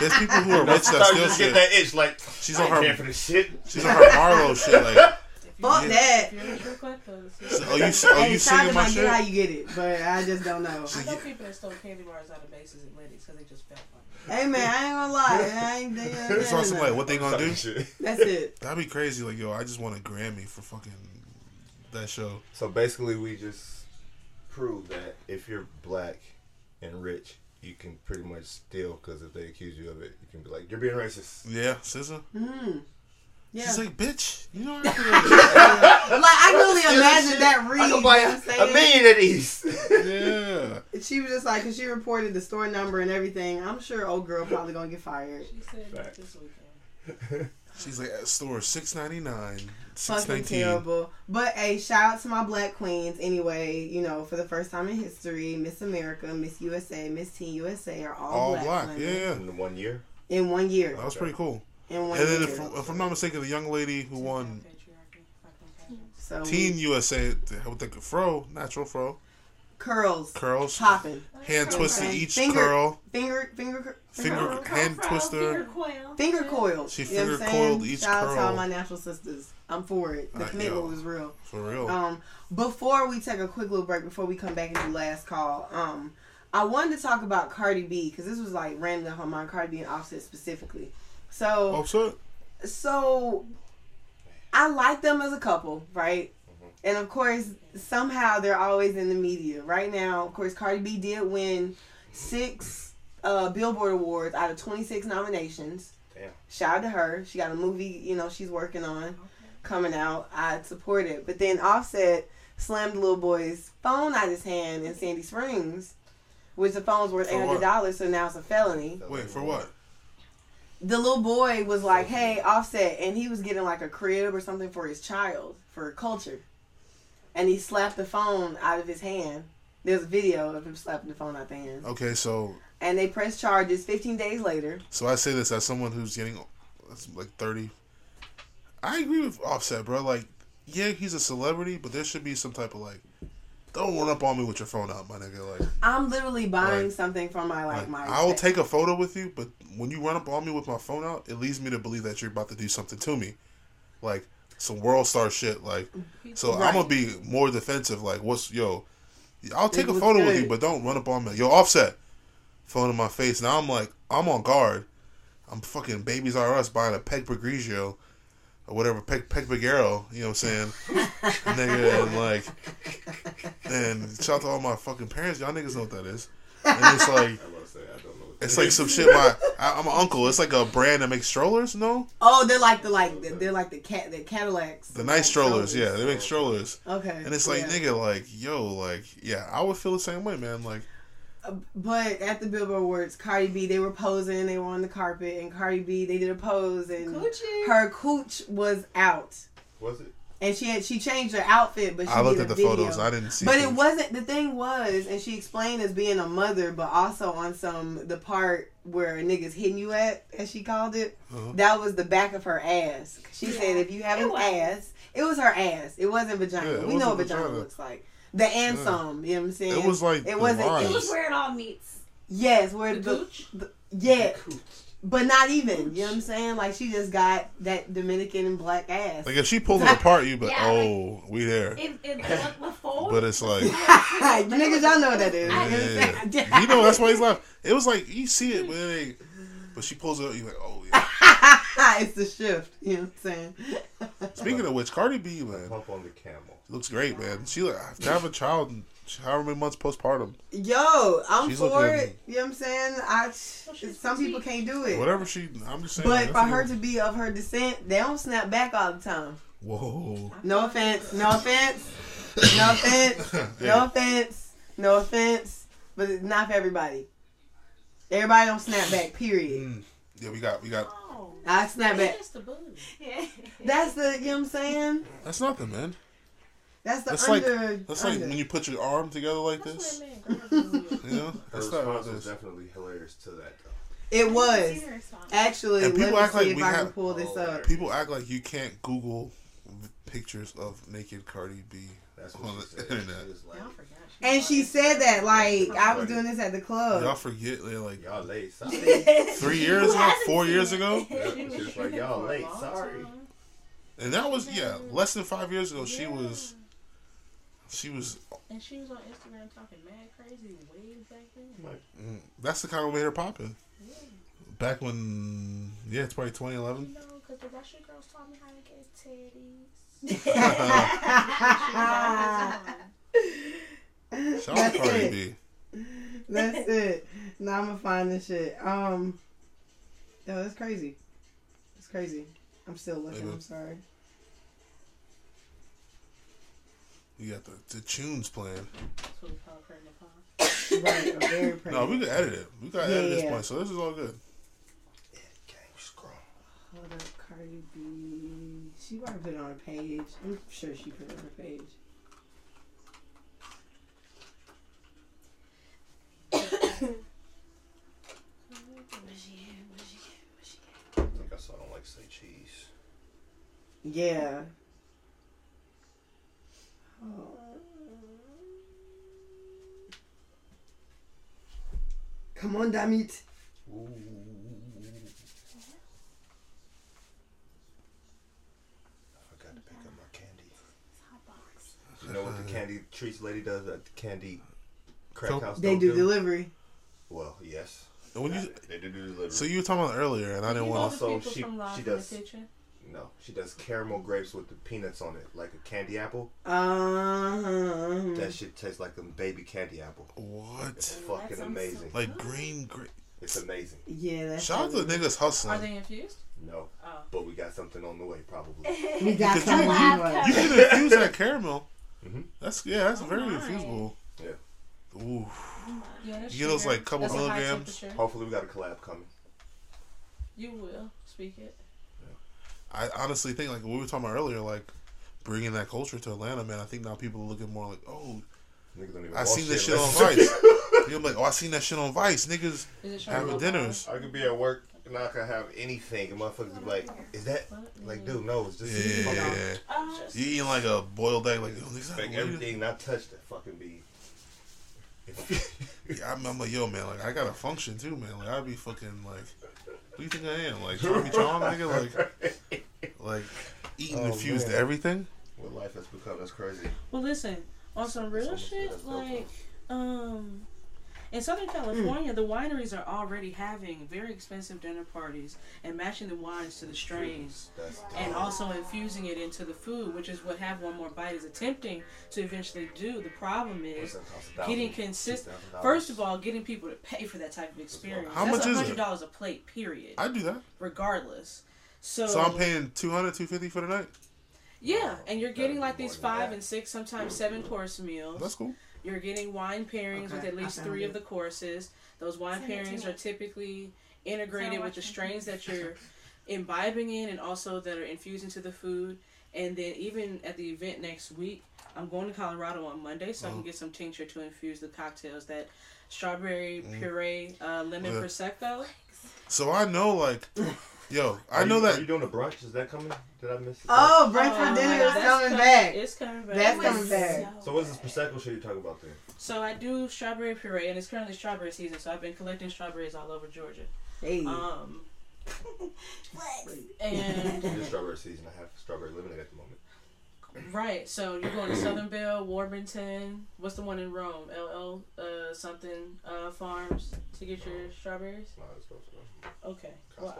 There's people who are rich that Sometimes steal you just shit. get that itch like She's I on ain't her- care for this shit. She's on her Marlowe shit. Like, If you- Fuck that. If you're a true klepto, see- oh you, oh Hey, you shout singing out my might get how shit? you get it, but I just don't know. I know people that stole candy bars out of bases and Lenox because they just felt like Hey man, I ain't gonna lie. I ain't, they, It's also like, what they gonna do? Shit. That's it. That'd be crazy. Like, yo, I just want a Grammy for fucking that show. So basically, we just prove that if you're black and rich, you can pretty much steal because if they accuse you of it, you can be like, "You're being racist." Yeah, SZA. Mm. Yeah. She's like, bitch, you know what I could like I can only imagine that read. I can buy a, I'm saying? a million of these. Yeah. she was just like, cause she reported the store number and everything. I'm sure old girl probably gonna get fired. She said Facts. this weekend. She's like at store six ninety nine, six Fucking terrible. But hey, shout out to my black queens anyway. You know, for the first time in history, Miss America, Miss USA, Miss Teen USA are all, All black, black, women yeah, yeah. In one year. in one year. That was pretty cool. In one And then, year. if, if I'm not mistaken, the young lady who won Patriarchy, fucking pageants. so Teen USA with the fro, natural fro, curls curls, popping, hand twisted Okay. each Finger- curl, finger finger finger, hand twister. finger coiled. She You know what I'm finger coiled saying? each Shout out to all my natural sisters. I'm for it. The commitment was real. For real. Um, before we take a quick little break, before we come back and do last call, um, I wanted to talk about Cardi B because this was like random on my mind, Cardi B and Offset specifically. So, Offset. so I like them as a couple, right? And of course, somehow they're always in the media. Right now, of course, Cardi B did win six uh, Billboard Awards out of 26 nominations. Damn. Shout out to her. She got a movie, you know, she's working on coming out. I'd support it. But then Offset slammed the little boy's phone out his hand in Sandy Springs, which the phone's worth For $800, so now it's a felony Wait for what? the little boy was like, "Hey, Offset," and he was getting like a crib or something for his child for culture, and he slapped the phone out of his hand. There's a video of him slapping the phone out of the hand, Okay, so and they press charges. 15 days later, so I say this as someone who's getting like thirty. I agree with Offset, bro. Like, yeah, he's a celebrity, but there should be some type of like, don't run up on me with your phone out, my nigga. Like, I'm literally buying Like- something from my like, like my. I will take a photo with you, but when you run up on me with my phone out, it leads me to believe that you're about to do something to me, like some world star shit. Like, so I'm gonna be more defensive. Like, what's yo? I'll take a looks photo with you, but don't run up on me. Yo, Offset, phone in my face. Now I'm like, I'm on guard. I'm fucking babies R us buying a Peg Grigio or whatever Peg Peg Perego. You know what I'm saying? Nigga, and like, and shout out to all my fucking parents. Y'all niggas know what that is. And it's like. It's like some shit. My I, I'm an uncle. It's like a brand that makes strollers. No, Oh, they're like the like the, they're like the cat the Cadillacs. the nice oh, strollers. Yeah, they make strollers. Okay. And it's like yeah. nigga, like yo, like yeah, I would feel the same way, man. Like uh, But at the Billboard Awards, Cardi B, they were posing, they were on the carpet, and Cardi B, they did a pose, and Coochie. her cooch was out, was it? And she had she changed her outfit, but she I looked did at a the video. photos. I didn't see. But it wasn't. The thing was, and she explained as being a mother, but also on some the part where a nigga's hitting you at, as she called it. Uh-huh. That was the back of her ass. She said, if you have it an was. ass, it was her ass. It wasn't vagina. Yeah, it we know what vagina, vagina. looks like. The and some. You know what I'm saying? It was like it the wasn't. lines. It was where it all meets. Yes, where The the, gooch? the- yeah, but not even. You know what I'm saying? Like she just got that Dominican and black ass. Like if she pulls it apart, you but like, Yeah, like- oh, we there. It, it, it before. But it's like, you niggas, y'all know what that is. yeah, you know that's why he's laughing. It was like you see it, but it. But she pulls it up, you like, oh yeah. it's the shift. You know what I'm saying? Speaking of which, Cardi B, man, Pump on the camel. looks great, man. She like to have a child, in however many months postpartum, Yo, I'm She's for it. You know what I'm saying? I some people can't do it. whatever she. I'm just saying. But for her to be of her descent, they don't snap back all the time. whoa, No offense. No offense. No offense. No offense. No offense. But it's not for everybody. Everybody don't snap back. Period. Mm. yeah, we got, we got. Oh, I snap back. that's the booty. Yeah. That's the. You know what I'm saying? That's nothing, man. That's the That's like under. that's like when you put your arm together like That's this. what that man girl. You know, that's not response it was definitely hilarious to that though. it was actually. And people let me act like we have- pull this Oh, up. People act like you can't Google pictures of naked Cardi B That's on what she the said. internet. She like, Y'all forgot. And she said that like I was doing this at the club. Y'all forget they're like y'all late. Sorry. three years ago, four years ago, Yeah, she was like, y'all late. Sorry. and that was yeah, less than five years ago. She was, she was. And she was on Instagram talking mad crazy way back then. mm, That's the kind of made her popping. Yeah. Back when, yeah, it's probably 2011. You know, because the Russian girls taught me how to get titties. Shout out to Cardi B. That's it. Now I'm gonna find this shit. Um, yo, that's crazy. It's crazy. I'm still looking. Maybe. I'm sorry. You got the the tunes playing. Tupac, Craig McCall. Right, I'm very pregnant. No, we could edit it. We got to edit this Yeah. point, so this is all good. Gang scrum. Hold up, Cardi B. She probably put it on her page. I'm sure she put it on her page. I think I saw. I don't like say cheese. Yeah. Oh. Come on, damn it. Ooh. I forgot to pick up my candy. You know what the candy treats lady does at the candy crack So- house? They don't do delivery. Well, yes. And when you, They do delivery. so you were talking about earlier, and I didn't want know to. the Also, people she- from Live she in the does- Kitchen? No, she does caramel grapes with the peanuts on it, like a candy apple. Uh-huh. That shit tastes like a baby candy apple. What? It's What? fucking sounds amazing. Like green, green. It's amazing. Yeah, that's Shout out to the niggas hustling. Are hustling. they infused? No, Oh. but we got something on the way probably. We got Because some you- anyway. You can infuse that caramel. Mhm. That's yeah, that's very my. infusible. Yeah. Ooh, Yeah, You get those, sugar. like, couple That's a high milligrams? temperature. Hopefully, we got a collab coming. You will speak it. I honestly think like we were talking about earlier, like bringing that culture to Atlanta, man. I think now people are looking more like, oh, Niggas don't even I seen this shit on Vice. You're like, oh, I seen that shit on Vice, niggas having dinners. I could be at work and I could have anything, and motherfuckers be like, "Is that like, dude? No, it's just Yeah, yeah, yeah. Uh, You eating like a boiled egg, like, oh, niggas, Like everything not touched that fucking be. Yeah, I'm, I'm like, yo, man, like I gotta function too, man. Like I'd be fucking like, what do you think I am? Like Tommy Chong, nigga, like, like eating Oh, infused man. everything. what life has become, that's crazy. Well, listen, on some real almost shit, as dope, like, um, in Southern hmm. California, the wineries are already having very expensive dinner parties and matching the wines to the strains. And also infusing it into the food, which is what Have One More Bite is attempting to eventually do. The problem is that cost? A thousand? getting consistent. First of all, getting people to pay for that type of experience. How That's much is it? hundred dollars a plate, period. I do that. regardless. So, So I'm paying 200, 250 for the night. yeah, and you're getting like these five and six, sometimes seven course meals. That's cool. You're getting wine pairings with at least found three of the courses. Those wine Send pairings are typically integrated with the strains that you're imbibing in and also that are infused into the food. And then even at the event next week, I'm going to Colorado on Monday so I Oh. can get some tincture to infuse the cocktails. That strawberry puree, uh, lemon Yeah. prosecco. So I know, like, yo, I Are know you, Are you doing a brunch? Is that coming? Did I miss it? Oh, brunch Oh, for dinner is that's coming back. It's coming back. That's coming back. So what's this prosecco shit you talking about then? So I do strawberry puree, and it's currently strawberry season. So I've been collecting strawberries all over Georgia. Hey. Um, Flex. and It is strawberry season. I have strawberry lemonade at the moment. right, so you're going to Southern Belle, Warburton. What's the one in Rome? LL uh, something uh, Farms to get your strawberries. No, let's go. let's. Okay. Wow.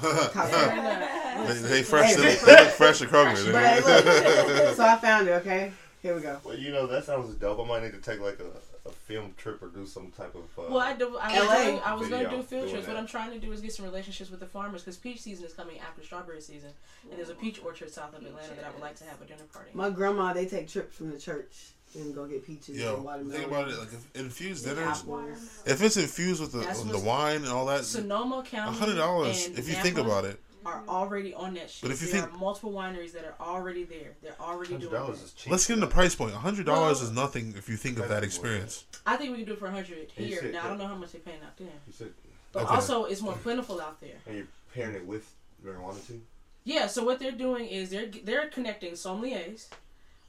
They, they fresh. They, they look fresh at Kroger. But hey, look. so I found it. Okay, here we go. Well, you know that sounds dope. I might need to take like a, a film trip or do some type of. Uh, Well, I do. I was, LA? doing, I was going to do field doing trips. What. I'm trying to do is get some relationships with the farmers because peach season is coming after strawberry season, and there's a peach orchard south of Atlanta that I would like to have a dinner party. My grandma, they take trips from the church and go get peaches and Yo, watermelon. think about it. Like if infused dinners, if it's infused with the That's the wine and all that, Sonoma a County, hundred dollars. If you think about it, are already on that shit. But if you there think- multiple wineries that are already there. They're already doing dollars it. is cheap. let's get in the price point. A hundred dollars Well- is nothing if you think of that experience. I think we can do it for a hundred You here. said Now I don't know how much they're paying out there, said, but Okay. also it's more plentiful out there. and you're pairing it with marijuana too. Yeah. So what they're doing is they're they're connecting sommeliers,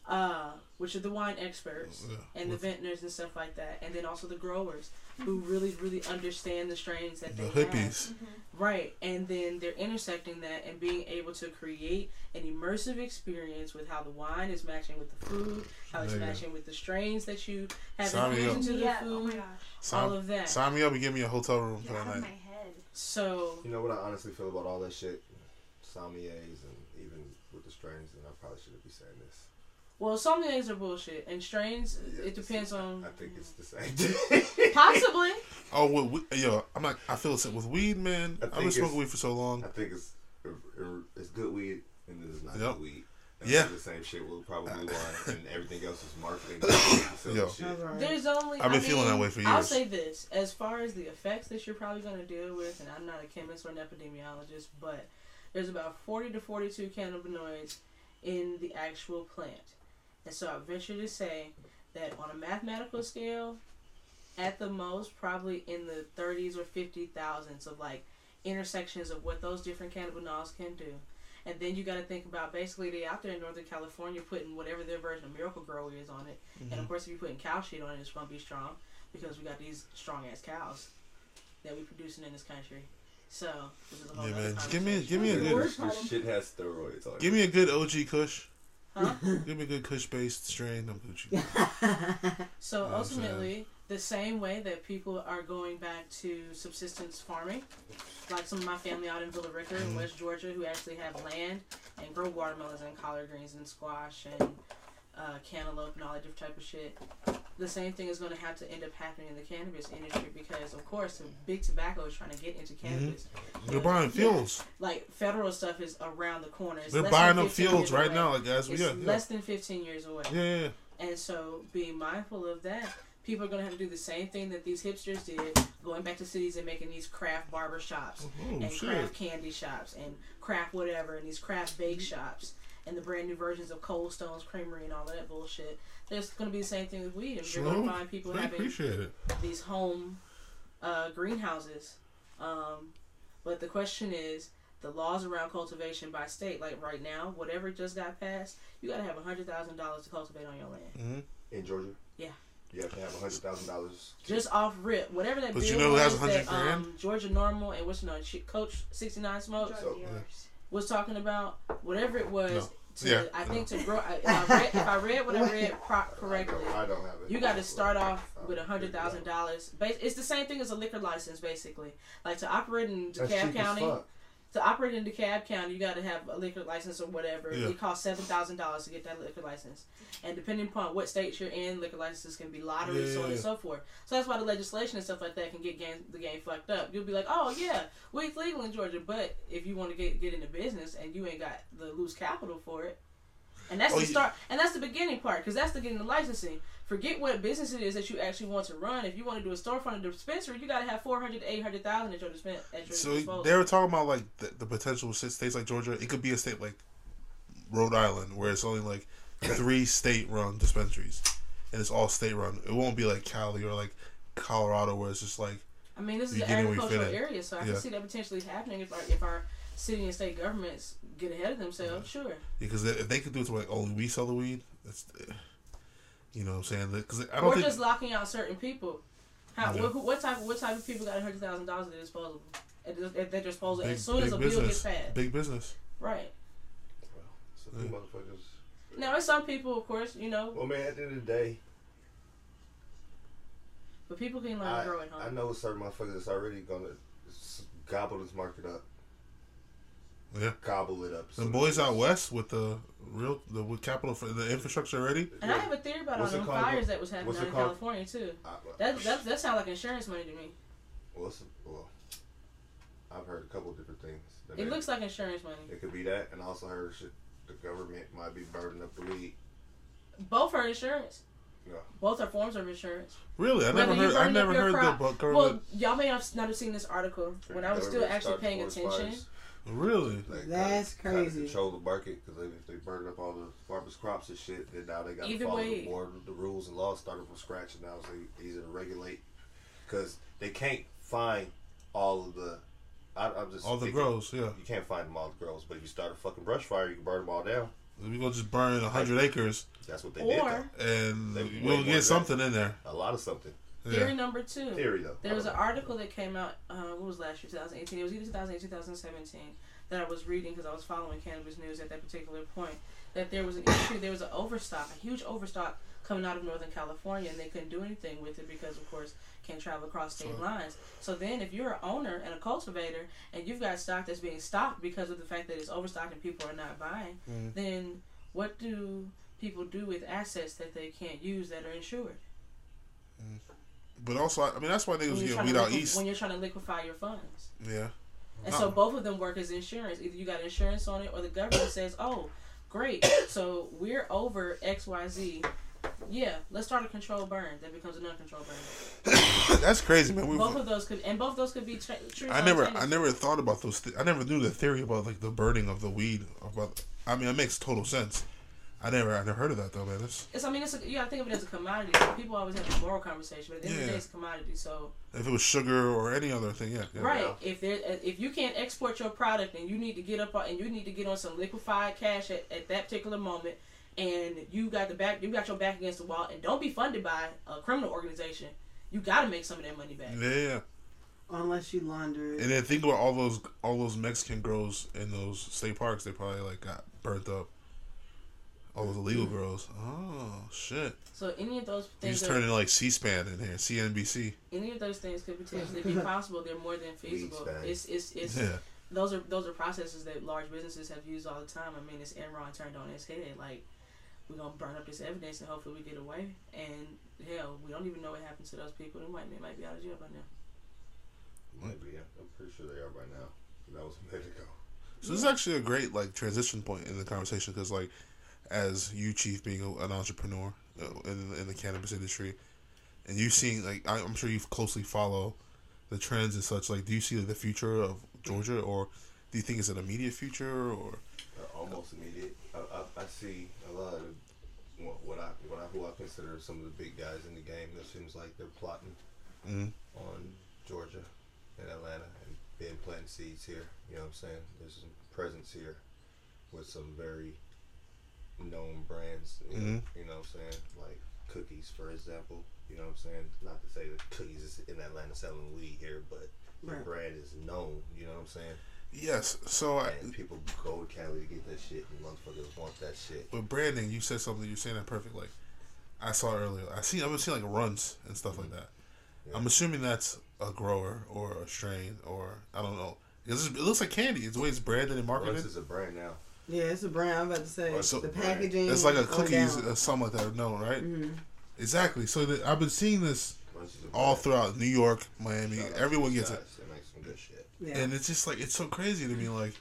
uh, which are the wine experts oh, Yeah, and the with vintners and stuff like that, and then also the growers who mm-hmm. really really understand the strains that the they have. hippies. Mm-hmm. Right, and then they're intersecting that and being able to create an immersive experience with how the wine is matching with the food, how it's There matching with the strains that you have Sign infused up. into the Yeah. Oh my food, gosh. all Sign, of that. sign me up and give me a hotel room for Get that out my night. head. So You know what I honestly feel about all that shit, sommeliers and even with the strains, and I probably shouldn't be saying this. Well, some things are bullshit, and strains. Yeah, it depends on I think it's the same thing. possibly. Oh, with, we- yo, I'm not. I feel the same with weed, man. I I've been smoking weed for so long. I think it's it's good weed and it is not Yep. good weed. And Yeah. The same shit will probably line, and everything else is marketing. Yo. shit. Right. There's only. I've been I feeling mean, that way for years. I'll years. say this: as far as the effects that you're probably going to deal with, and I'm not a chemist or an epidemiologist, but there's about 40 to 42 cannabinoids in the actual plant, and so I venture to say that on a mathematical scale, at the most, probably in the 30s or 50 thousands of like intersections of what those different cannabinoids can do. And then you got to think about basically they out there in Northern California putting whatever their version of Miracle-Gro is on it. And of mm-hmm. course, if you're putting cow shit on it, it's going to be strong because we got these strong ass cows that we're producing in this country. So, this is a whole Yeah, man. Give me, give me a good, This shit has steroids on it. give me a good OG Kush. Huh? Give me a good Kush based strain. I'm Gucci. So You know what I'm saying? ultimately, the same way that people are going back to subsistence farming, like some of my family out in Villa Rica Mm-hmm. in West Georgia who actually have land and grow watermelons and collard greens and squash and uh, cantaloupe and all that different type of shit. The same thing is going to have to end up happening in the cannabis industry because, of course, the big tobacco is trying to get into Mm-hmm. cannabis. They're buying fields. Like federal stuff is around the corner. It's They're buying up fields right away. now, like as we It's yeah, yeah. less than 15 years away. yeah, yeah. And so, being mindful of that, people are going to have to do the same thing that these hipsters did, going back to cities and making these craft barber shops Oh, and shit. craft candy shops and craft whatever and these craft bake shops and the brand new versions of Cold Stone's Creamery and all of that bullshit. There's going to be the same thing with weed. And you're going to find people I having appreciate it. these home uh, greenhouses. Um, but the question is, the laws around cultivation by state, like right now, whatever just got passed, you got to have hundred thousand dollars to cultivate on your land. in Georgia. Yeah. You have to have hundred thousand dollars. just off rip, whatever that But bill you know who has 100 that um. Georgia NORML and what's your name, Coach sixty nine Smokes So- was talking about, whatever it was. No. To, Yeah, I think to grow. I- If I read, if I read what I read pro- correctly, I don't have it. you got to start off uh, with a hundred thousand dollars. It's the same thing as a liquor license, basically. Like to operate in That's DeKalb County, fuck. To operate in DeKalb County, you got to have a liquor license or whatever. Yeah. It costs seven thousand dollars to get that liquor license, and depending upon what states you're in, liquor licenses can be lottery, so on Yeah. and so forth. So that's why the legislation and stuff like that can get game, the game fucked up. You'll be like, oh yeah, weed's legal in Georgia, but if you want to get get into business and you ain't got the loose capital for it. And that's Oh, the yeah. start, and that's the beginning part, because that's the getting the licensing. Forget what business it is that you actually want to run. If you want to do a storefront or dispensary, you got to have four hundred to eight hundred thousand at your dispen- at your So disposal. they were talking about like the, the potential states like Georgia. It could be a state like Rhode Island where it's only like three state-run dispensaries, and it's all state-run. It won't be like Cali or like Colorado where it's just like I mean, this is an get in where you agricultural area, so I Yeah. can see that potentially happening if our if our city and state governments get ahead of themselves. Sure. because if they could do it to like only we sell the weed, that's eh. You know what I'm saying because I don't Or think just locking out certain people. How Yeah. what, what type of what type of people got hundred thousand dollars at their disposal at, their- at their disposal big, as soon as big a bill gets business, passed? big business. Right. So the motherfuckers. Now, there's some people, of course, you know, Well, man, at the end of the day, but people can learn I, to grow at I know certain motherfuckers that's already gonna gobble this market up. Yeah. Gobble it up. The boys out west with the real the with capital for the infrastructure already. And I have a theory about all What's it them called? fires that was happening out in called? California too. I, That that that sounds like insurance money to me. what's the- well, I've heard a couple different things. It they- looks like insurance money. It could be that, and also heard shit. The government might be burning up the weed. Both are insurance. Yeah. Both are forms of insurance. Really, I never Whether you heard. I never heard crop- the bu- Well, y'all may have not have seen this article when I was still actually paying attention. fires. Really, Like, That's kinda- kinda crazy. control the market because if they burn up all the farmers' crops and shit, then now they got to follow way- more of the rules and laws starting from scratch, and now it's like easier to regulate because they can't find all of the. I, I'm just all the thinking, grows. Yeah, You can't find them all the grows, but if you start a fucking brush fire, you can burn them all down. we gonna just burn hundred acres That's what they did. Or Though. and They- we'll get than something in there. A lot of something. Theory Yeah. number two. Theory though. There was an article that came out. Uh, what was last year? 2018. It was either 2008, 2017 that I was reading because I was following cannabis news at that particular point. That there was an issue. There was an overstock, a huge overstock coming out of Northern California, and they couldn't do anything with it because, of course, can't travel across state lines. So then, if you're an owner and a cultivator, and you've got stock that's being stocked because of the fact that it's overstocked and people are not buying, then what do people do with assets that they can't use that are insured? But also, I mean, that's why niggas get weed out liquef- east. when you're trying to liquefy your funds. Yeah, And so both of them work as insurance. Either you got insurance on it or the government says, oh, Great. so we're over X Y Z. Yeah, let's start a controlled burn that becomes an uncontrolled burn. That's crazy, man. We, Both of those could, and both of those could be tra- true. I never, I never thought about those. Th- I never knew the theory about like the burning of the weed. About, I mean, it makes total sense. I never, I never heard of that though, man. That's, It's, I mean, it's a, you gotta think of it as a commodity. So people always have a moral conversation, but at the end of the day, it's a commodity. So if it was sugar or any other thing, yeah. yeah. Right. If there, if you can't export your product and you need to get up on, and you need to get on some liquefied cash at, at that particular moment, and you got the back, you got your back against the wall, and don't be funded by a criminal organization. You got to make some of that money back. Yeah, yeah. Unless you launder it. And then think about all those, all those Mexican girls in those state parks. They probably like got burnt up. Oh, all those illegal mm-hmm. girls. Oh shit! So any of those You things, just are, turned like C-SPAN in here, CNBC. any of those things could potentially be possible. They're more than feasible. It's it's it's. Yeah. Those are those are processes that large businesses have used all the time. I mean, it's Enron turned on its head. Like we're gonna burn up this evidence and hopefully we get away. And hell, we don't even know what happened to those people. They might they might be out of jail by now. Might be. I'm pretty sure they are by now. That was a minute ago. So this is actually a great like transition point in the conversation because like, as you chief being a, an entrepreneur uh, in in the cannabis industry, and you seeing like I, I'm sure you closely follow the trends and such. Like, do you see the future of Georgia, or do you think it's an immediate future, or Uh, almost immediate. I, I, I see a lot of what, I what I who I consider some of the big guys in the game. It seems like they're plotting Mhm. on Georgia and Atlanta and been planting seeds here. You know what I'm saying? There's some presence here with some very known brands. You, know, Mhm. you know what I'm saying? Like cookies, for example. You know what I'm saying? Not to say that cookies is in Atlanta selling weed here, but the brand is known. You know what I'm saying? yes? So I, And people go to Cali to get that shit, and motherfuckers want that shit. But branding, you said something. You're saying that perfect. Like I saw earlier. I see. I've been seeing like Runtz and stuff like that. I'm assuming that's a grower or a strain or I don't know. It's it looks like candy. It's the way it's branded and marketed. Runtz is a brand now. Yeah, it's a brand. I'm about to say Oh, so- the packaging. It's like a is going cookies, down. uh, something like that. No, right? Mhm. Exactly. So that I've been seeing this Runtz is a all throughout New York, Miami. Shout Everyone gets these it, guys. They make some good shit. Yeah. and it's just like it's so crazy to me, like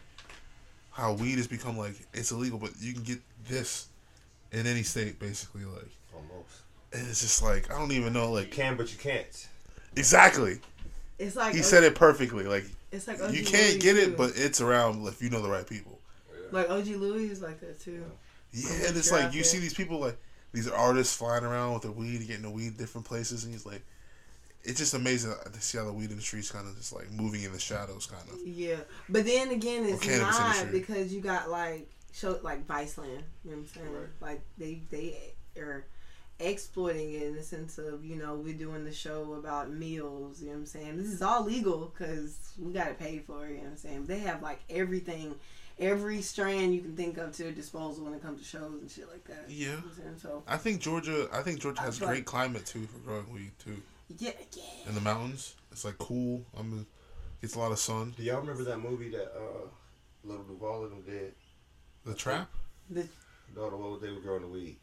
how weed has become like it's illegal, but you can get this in any state, basically. Like, Almost. and it's just like I don't even know, You like can, but you can't. exactly. it's like He said it perfectly. Like It's like you can't get it, but it's around if you know the right people. Like OG Louis is like that too. Yeah, and it's like you there. see these people like these artists flying around with their weed, and getting the weed different places, and he's like, it's just amazing to see how the weed industry is kind of just like moving in the shadows, kind of. Yeah, but then again, it's not industry. because you got like show like Viceland. You know what I'm saying? Right. Like they they are exploiting it in the sense of you know we're doing the show about meals. You know what I'm saying? This is all legal because we got to pay for it. You know what I'm saying? They have like everything. Every strand you can think of to their disposal when it comes to shows and shit like that. You Yeah, know I'm? So I think Georgia. I think Georgia has feel great like- climate too for growing weed too. yeah, yeah. In the mountains, it's like cool. I mean, gets a lot of sun. Do y'all remember that movie that uh, Lil Duval and them did? The trap. The, No, the one where they were growing the weed.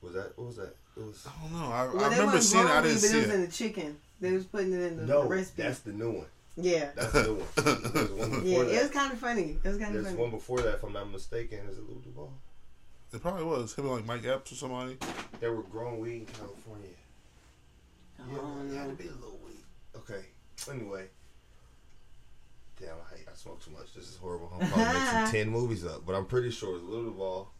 Was that? What was that? It was. I don't know. I, well, I they remember wasn't seeing it. I growing didn't weed, see but it was in the chicken. They was putting it in the, No, the recipe. that's the new one. Yeah. That's the new one. There's one before Yeah, that. it was kind of funny. It was kind of There's funny. one before that, if I'm not mistaken. Is it Lil Duval? It probably was him and like Mike Epps or somebody. They were growing weed in California. Yeah, Oh, it had to be a little weed. Okay. Anyway. Damn, I hate. I smoke too much. This is horrible. I'm probably mixing ten movies up, but I'm pretty sure it's Lil Duval,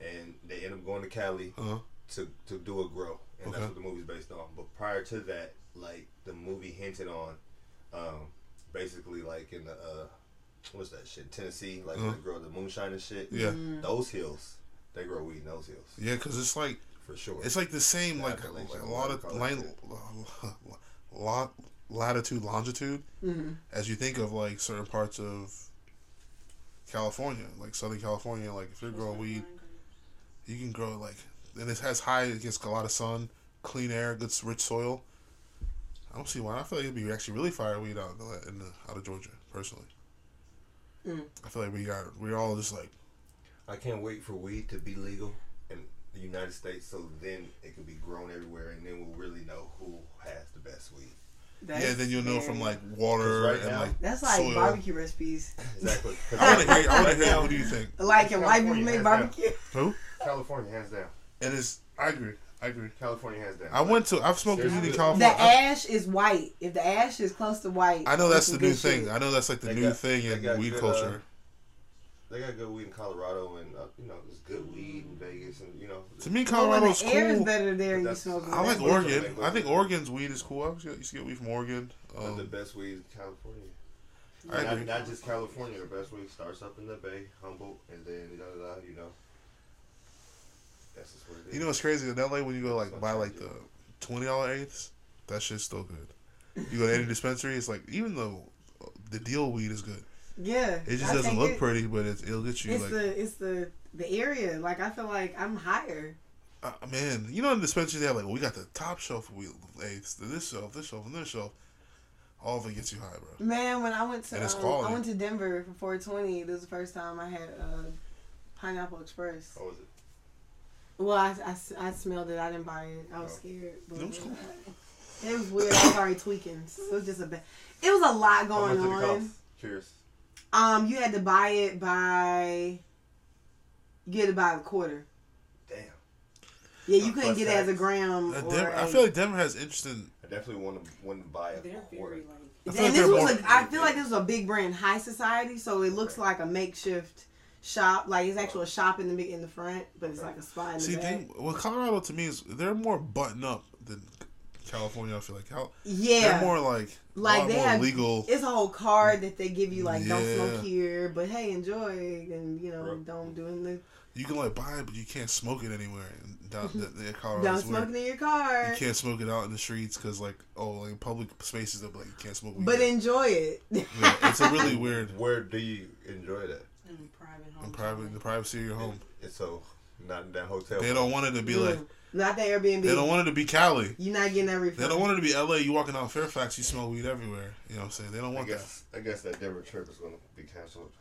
and they end up going to Cali Uh huh. to to do a grow, and Okay. that's what the movie's based on. But prior to that, like the movie hinted on, um, basically like in the uh, what's that shit, Tennessee, like Uh-huh. they grow the moonshine and shit. Yeah. Those hills, they grow weed in those hills Yeah, because it's like for sure. It's like the same, The like, like a lot of line, lot, latitude, longitude, Mhm. as you think of like certain parts of California, like Southern California. Like if you're growing weed, you can grow like, and it has high, it gets a lot of sun, clean air, good rich soil. I don't see why. I feel like it'd be actually really fire weed out in the, in the out of Georgia, personally. Mm. I feel like we got we're all just like I can't wait for weed to be legal in the United States, so then it can be grown everywhere, and then we'll really know who has the best weed. That's yeah, then you'll know from like water right and now- like That's like soil. barbecue recipes. Exactly. I want to hear. I want to hear. What do you think? Like in white people California, make hands down. barbecue. Who? California, hands down. And it's. I agree. I agree. California, has that. I went to. I've smoked weed in Seriously? The California. I, ash is white. If the ash is close to white, I know that's the new thing. shit. I know that's like the They new got- thing in got weed good, culture. They got good weed in Colorado, and uh, you know, there's good weed in Vegas, and you know. to me, Well, when Colorado's air is cool. better there, you smoke. I like. Oregon. I think. Oregon's weed is cool. I used to get- used to get weed from Oregon. But the Um, best weed in California. I Not, not just California. The best weed starts up in the Bay, Humboldt, and then da da da. You know. That's just what it is. You know what's crazy in LA when you go like buy like the twenty dollar eighths, that shit's still good. You go to any dispensary, it's like even though the deal weed is good, Yeah, it just I doesn't look it- pretty, but it's, it'll get you It's like, the it's the the area. Like I feel like I'm higher. uh, man. You know in the dispensary they have like we got the top shelf weed eighths, this shelf, this shelf, and this shelf. All of it gets you high, bro. Man, when I went to And it's um. I went to Denver for 420. This was the first time I had uh, pineapple express. How was it? Well, I, I, I smelled it. I didn't buy it. I was Oh. scared. But It was cool. It was weird. I was already tweaking. So it was just a bit. It was a lot How going much did it on. cost? Curious. Um, you had to buy it by. You had to buy a quarter. Damn. Yeah, you Uh, couldn't plus get it as a gram. Uh, or Denver, I a- feel like Denver has interesting. I definitely want to want to buy a quarter. like. I feel like and this was more- a, I feel like this was a big brand, High Society, so it looks like a makeshift shop. Like it's actually a shop in the big- in the front, but it's like a spot in See, the back. thing, well, Colorado to me is they're more button up than California. I feel like Cal- yeah, they're more like like a lot they more have legal. It's a whole card that they give you, like don't smoke here, but hey, enjoy, and you know, Right. don't do in the You can like buy it, but you can't smoke it anywhere. And down the, the Colorado don't is weird. smoke in your car, You can't smoke it out in the streets because like oh like public spaces they'll like you can't smoke weed. but here. enjoy it. yeah, it's a really weird Where do you enjoy that? In private in private the privacy of your home. It's so not in that hotel. They don't want it to be like Mm. Not the Airbnb. they don't want it to be Cali. You're not getting that They don't want it to be LA. You walking out Fairfax, you smell weed everywhere. You know what I'm saying? They don't I want that. I guess that Denver trip is going to be canceled.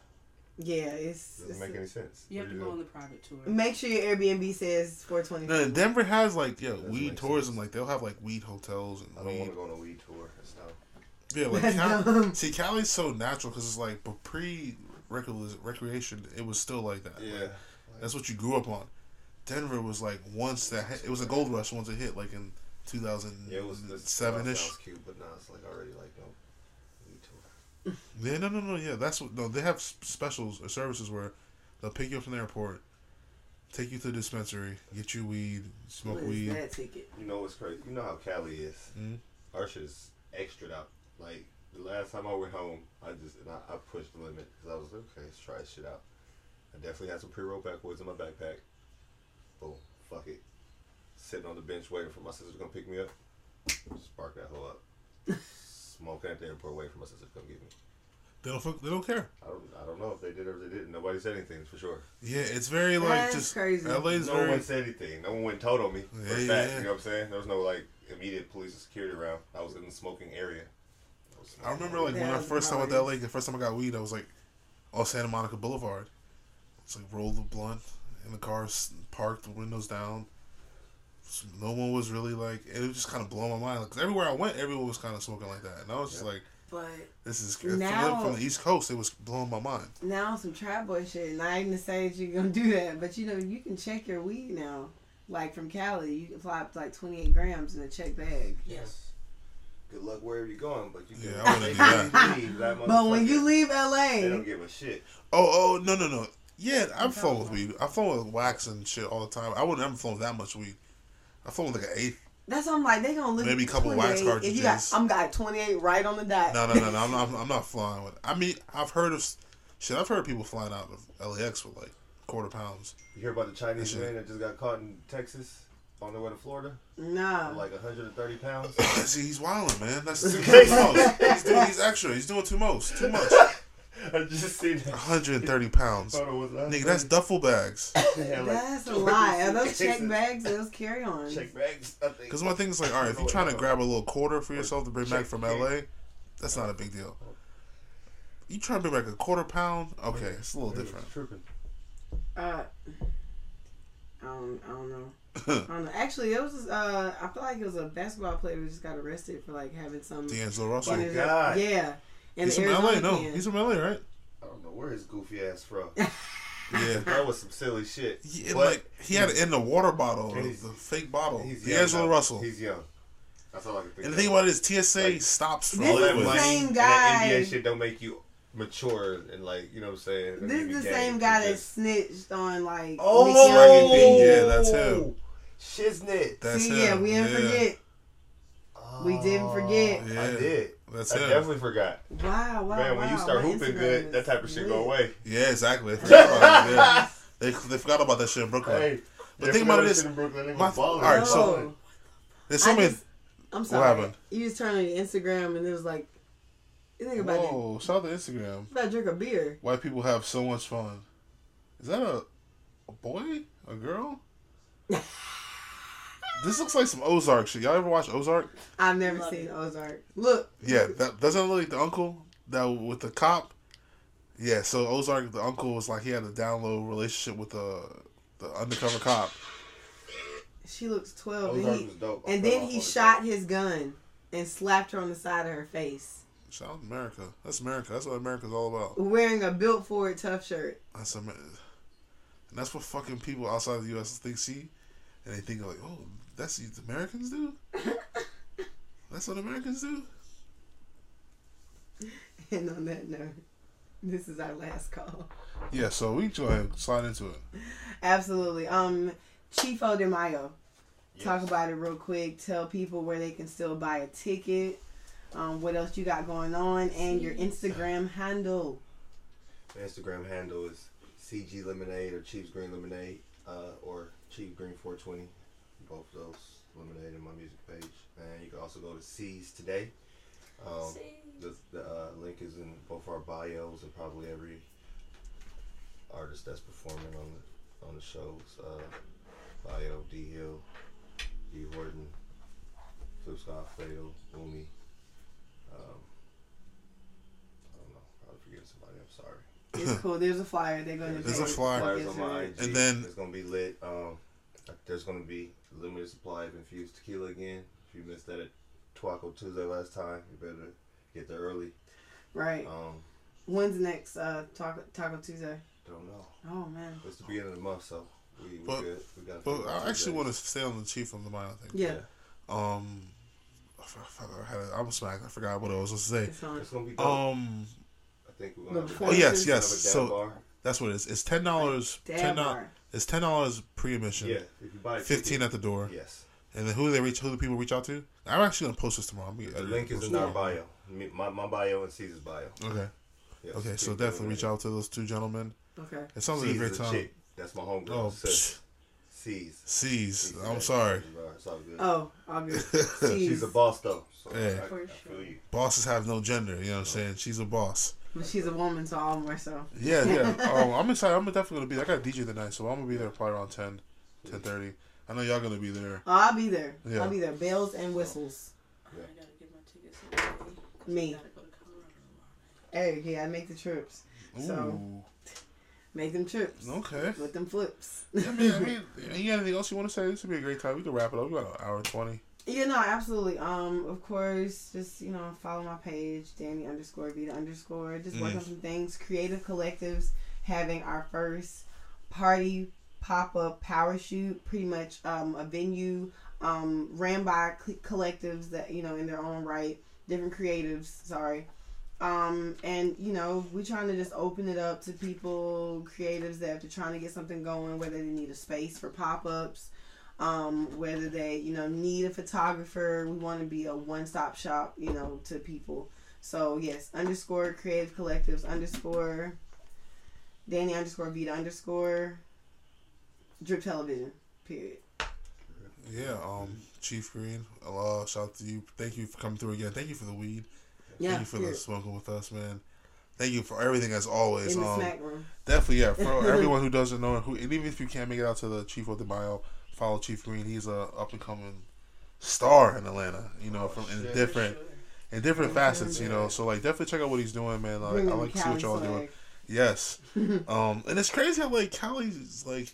Yeah, it's. Doesn't it's make any sense. You have to What do go on the private tour. Make sure your Airbnb says 420. No, Denver has like yeah Doesn't weed tourism. sense. Like they'll have like weed hotels I don't want to go on a weed tour. That's dumb. Yeah, like That's Cal- dumb. see, Cali's so natural because it's like, but pre recreation, it was still like that. Yeah. Like, that's what you grew up on. Denver was like once that hit, it was a gold rush once it hit like in two thousand Yeah, it was this seven ish. Cute, but now it's like already like no. Yeah, no, no, no. Yeah, that's what. No, they have s- specials or services where they'll pick you up from the airport, take you to the dispensary, get you weed, smoke What is weed. that ticket? You know what's crazy? You know how Cali is. Mhm. Our shit is extra out. Like the last time I went home, I just and I, I pushed the limit because I was like, okay, let's try this shit out. I definitely had some pre-roll backwoods in my backpack. Boom, fuck it. Sitting on the bench waiting for my sister to come pick me up. Spark that hoe up. Smoking at the airport waiting for my sister to come get me. They don't. fuck- They don't care. I don't, I don't know if they did or if they didn't. Nobody said anything for sure. Yeah, it's very like That's just crazy. LA's no very. one said anything. No one went and told on me. For Yeah, fact, yeah. You know what I'm saying? There was no like immediate police and security around. I was in the smoking area. Was I remember like when I first time went to nice. LA, the first time I got weed, I was like on Santa Monica Boulevard. It's like roll the blunt in the car, s- parked, the windows down. S- No one was really like, and it was just kind of blowing my mind. Because everywhere I went, everyone was kind of smoking like that, and I was just like, But "This is from, Now- from the East Coast." It was blowing my mind. now some trap boy shit. Not even to say that you're gonna do that, but you know you can check your weed now. Like from Cali, you can fly up to like 28 grams in a check bag. Yes. Good luck wherever you're going, but you can Yeah, I wouldn't make do that. leave that But when you leave LA, they don't give a shit. Oh, oh, no, no, no. Yeah, I'm flown with weed. I've flown with wax and shit all the time. I wouldn't ever flown with that much weed. I flown with like an eighth. that's what I'm like. They gonna look Maybe a couple wax 28. If you got, cartridges. I'm got 28 right on the dot. No, no, no, no. I'm not. I'm not flying with. I mean, I've heard of shit. I've heard people flying out of LAX with like quarter pounds. You hear about the Chinese That shit- man that just got caught in Texas on their way to Florida? Nah. Like 130 pounds. See, he's wilding, man. That's too, too most. He's doing. He's extra. He's doing too most. Too much. I just seen that. 130 pounds. Photo was Nigga, that's duffel bags. They had, like, That's a 20 lie. Are those check suitcases. bags? Those carry ons? Check bags. Because my thing is like, all right, if you're trying to grab a little quarter for yourself to bring back from LA, that's not a big deal. You trying to bring back a quarter pound? Okay, it's a little different. Tripping. Uh, I don't, I don't know. I don't know. Actually, it was. Uh, I feel like it was a basketball player who just got arrested for like having some. D'Angelo Russell. in My God. Yeah. And He's the from LA. No, can. he's from LA, right? I don't know where his goofy ass from. Yeah. that was some silly shit. He, and, But like he had it in the water bottle, And the, he's- fake bottle. he's young. D'Angelo though. Russell. He's young. That's all I can think. and of. the thing about it is, TSA Like, stops for all that the money same and guy- that NBA shit don't make you mature and like you know what I'm saying. This is the game. same guy that just- snitched on like Oh, Nick Young. Yeah, that's him. Shiznit. That's See, him. yeah, we didn't yeah. forget. We didn't oh, forget. Yeah, I did. That's I him. definitely forgot. Wow, wow, Man, wow. when you start my hooping good, that type of shit go away. Yeah, exactly. They forgot about. Yeah. They, they forgot about that shit in Brooklyn. Hey, But think about it that is- shit in Brooklyn, they my- all right, so- Oh, There's so I many. just- I'm sorry. What happened? You just turned on your Instagram and it was like, you think about it. Whoa! Shout out to Instagram. You gotta drink a beer. White people have so much fun. Is that a, a boy? A girl? this looks like some Ozark shit. Y'all ever watch Ozark? I've never Love seen it. Ozark. Look. Yeah, that doesn't look like the uncle that with the cop. Yeah, so Ozark, the uncle was like he had a down low relationship with the the undercover cop. She looks 12. Ozark and he, was dope. And then he shot his gun and slapped her on the side of her face. Shout out America. That's America. That's what America's all about. Wearing a built for it tough shirt. That's Amer- and that's what fucking people outside the U.S. think see, and they think like, oh, that's what Americans do. that's what Americans do. And on that note, this is our last call. Yeah, so we go ahead slide into it. Absolutely. Um, Chiefo de Mayo. Yes. Talk about it real quick. Tell people where they can still buy a ticket. Um, what else you got going on, and your Instagram handle. My Instagram handle is CG Lemonade or Chiefs Green Lemonade uh, or Chief Green 420. Both of those lemonade in my music page. And you can also go to C's today. Um, the the uh, link is in both our bios and probably every artist that's performing on the on the shows. Uh, bio D Hill, D Horton, Flip Scott, Fatal, Umi. Um, I don't know. Probably forgetting somebody. I'm sorry. It's cool. There's a flyer. They're going to. There's a flyer. Flyers on my IG. And then- it's gonna be lit. Um, there's gonna be limited supply of infused tequila again. If you missed that at Twaco Tuesday last time, you better get there early. Right. Um, When's next uh, Taco, Taco Tuesday? don't know. Oh man. It's the beginning of the month, so we, we But- good. We got. But I actually want to stay on the chief of the mind thing. Yeah. Um, I f- I f- I had a, I'm smacked. I forgot what I was supposed to say. It's gonna be. Dope. Um, I think we're gonna. have a- performance- oh yes, yes. have a dab So bar. that's what it is. It's ten dollars. Dab Ten dollars. It's ten dollars pre-admission. Yeah, if you buy a ticket- Fifteen at the door. Yes. And then who do they reach? Who do people reach out to? I'm actually gonna post this tomorrow. I'm gonna The edit link it, is post in it our bio. My, my bio and Caesar's bio. Okay. Yes, Okay. So definitely reach out to those two gentlemen. Okay. It sounds like a great is a time. chick. That's my homegirl. Oh, sis. psh, C's. C's. C's I'm is sorry. That- It's all good. Oh, all good. She's a boss though. So Yeah. I, For sure. Bosses have no gender. You know what I'm saying? She's a boss. But she's a woman, so all more so. Yeah, yeah. oh, I'm excited. I'm definitely gonna be. there. I got DJ tonight, so I'm gonna be there probably around 10, 10.30. I know y'all gonna be there. Oh, I'll be there. Yeah. I'll be there. Bells and whistles. I gotta get my tickets. in today, 'cause Me. I gotta go to Colorado. Hey, yeah, I make the trips. So Ooh. Make them trips. Okay. With them flips. I mean, I mean, you got anything else you want to say? This would be a great time. We can wrap it up. We got an hour and twenty. Yeah, no, absolutely. Um, of course, just you know, follow my page, Danny underscore Vita underscore. Just work Mm. on some things. Creative collectives having our first party pop up power shoot. Pretty much um, a venue um, ran by collectives that you know in their own right, different creatives. Sorry. Um, and you know, we're trying to just open it up to people, creatives that are trying to get something going, whether they need a space for pop ups, um, whether they you know need a photographer we want to be a one-stop shop you know to people so yes underscore creative collectives underscore danny underscore vita underscore drip television period Yeah. Um, Chief Green. Allah, shout out to you. Thank you for coming through again. Thank you for the weed. Yeah Thank you for the smoking with us, man. Thank you for everything as always. in the Um, smack room definitely, yeah. For everyone who doesn't know, who and even if you can't make it out to the Chief of the Bio, follow Chief Green. He's a up and coming star in Atlanta. You know, from in shit. different in different facets. You know, so like definitely check out what he's doing, man. Like, I the like to see what y'all doing. Yes. um, and it's crazy how like Cali's like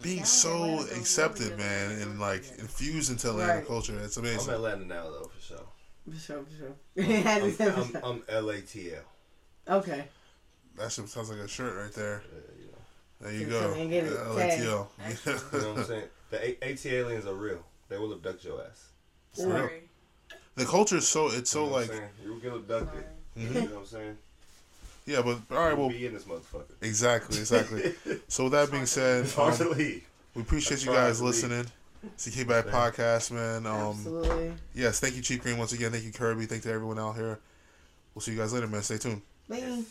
being Down so Atlanta accepted, really man, and like infused into Atlanta Right. culture. It's amazing. I'm amazing. Atlanta now though for sure. For sure, for sure. It had I'm, for I'm, sure. I'm LATL. Okay. That shit sounds like a shirt right there. Uh, you know. There you go. they get it LATL. tagged. You know what I'm saying? The A- AT aliens are real. They will abduct your ass. For real. The culture is so it's so You know like you will get abducted. Mhm. You know what I'm saying? yeah, but all right, You'll well, be in this motherfucker. exactly, exactly. So with that being said, It's um, we appreciate you guys to leave. listening. It's the Kickback Yeah. Podcast, man. Um, Absolutely. yes, thank you, Chief Green, once again. Thank you, Kirby. Thank you to everyone out here. We'll see you guys later, man. Stay tuned. Bye. Yes.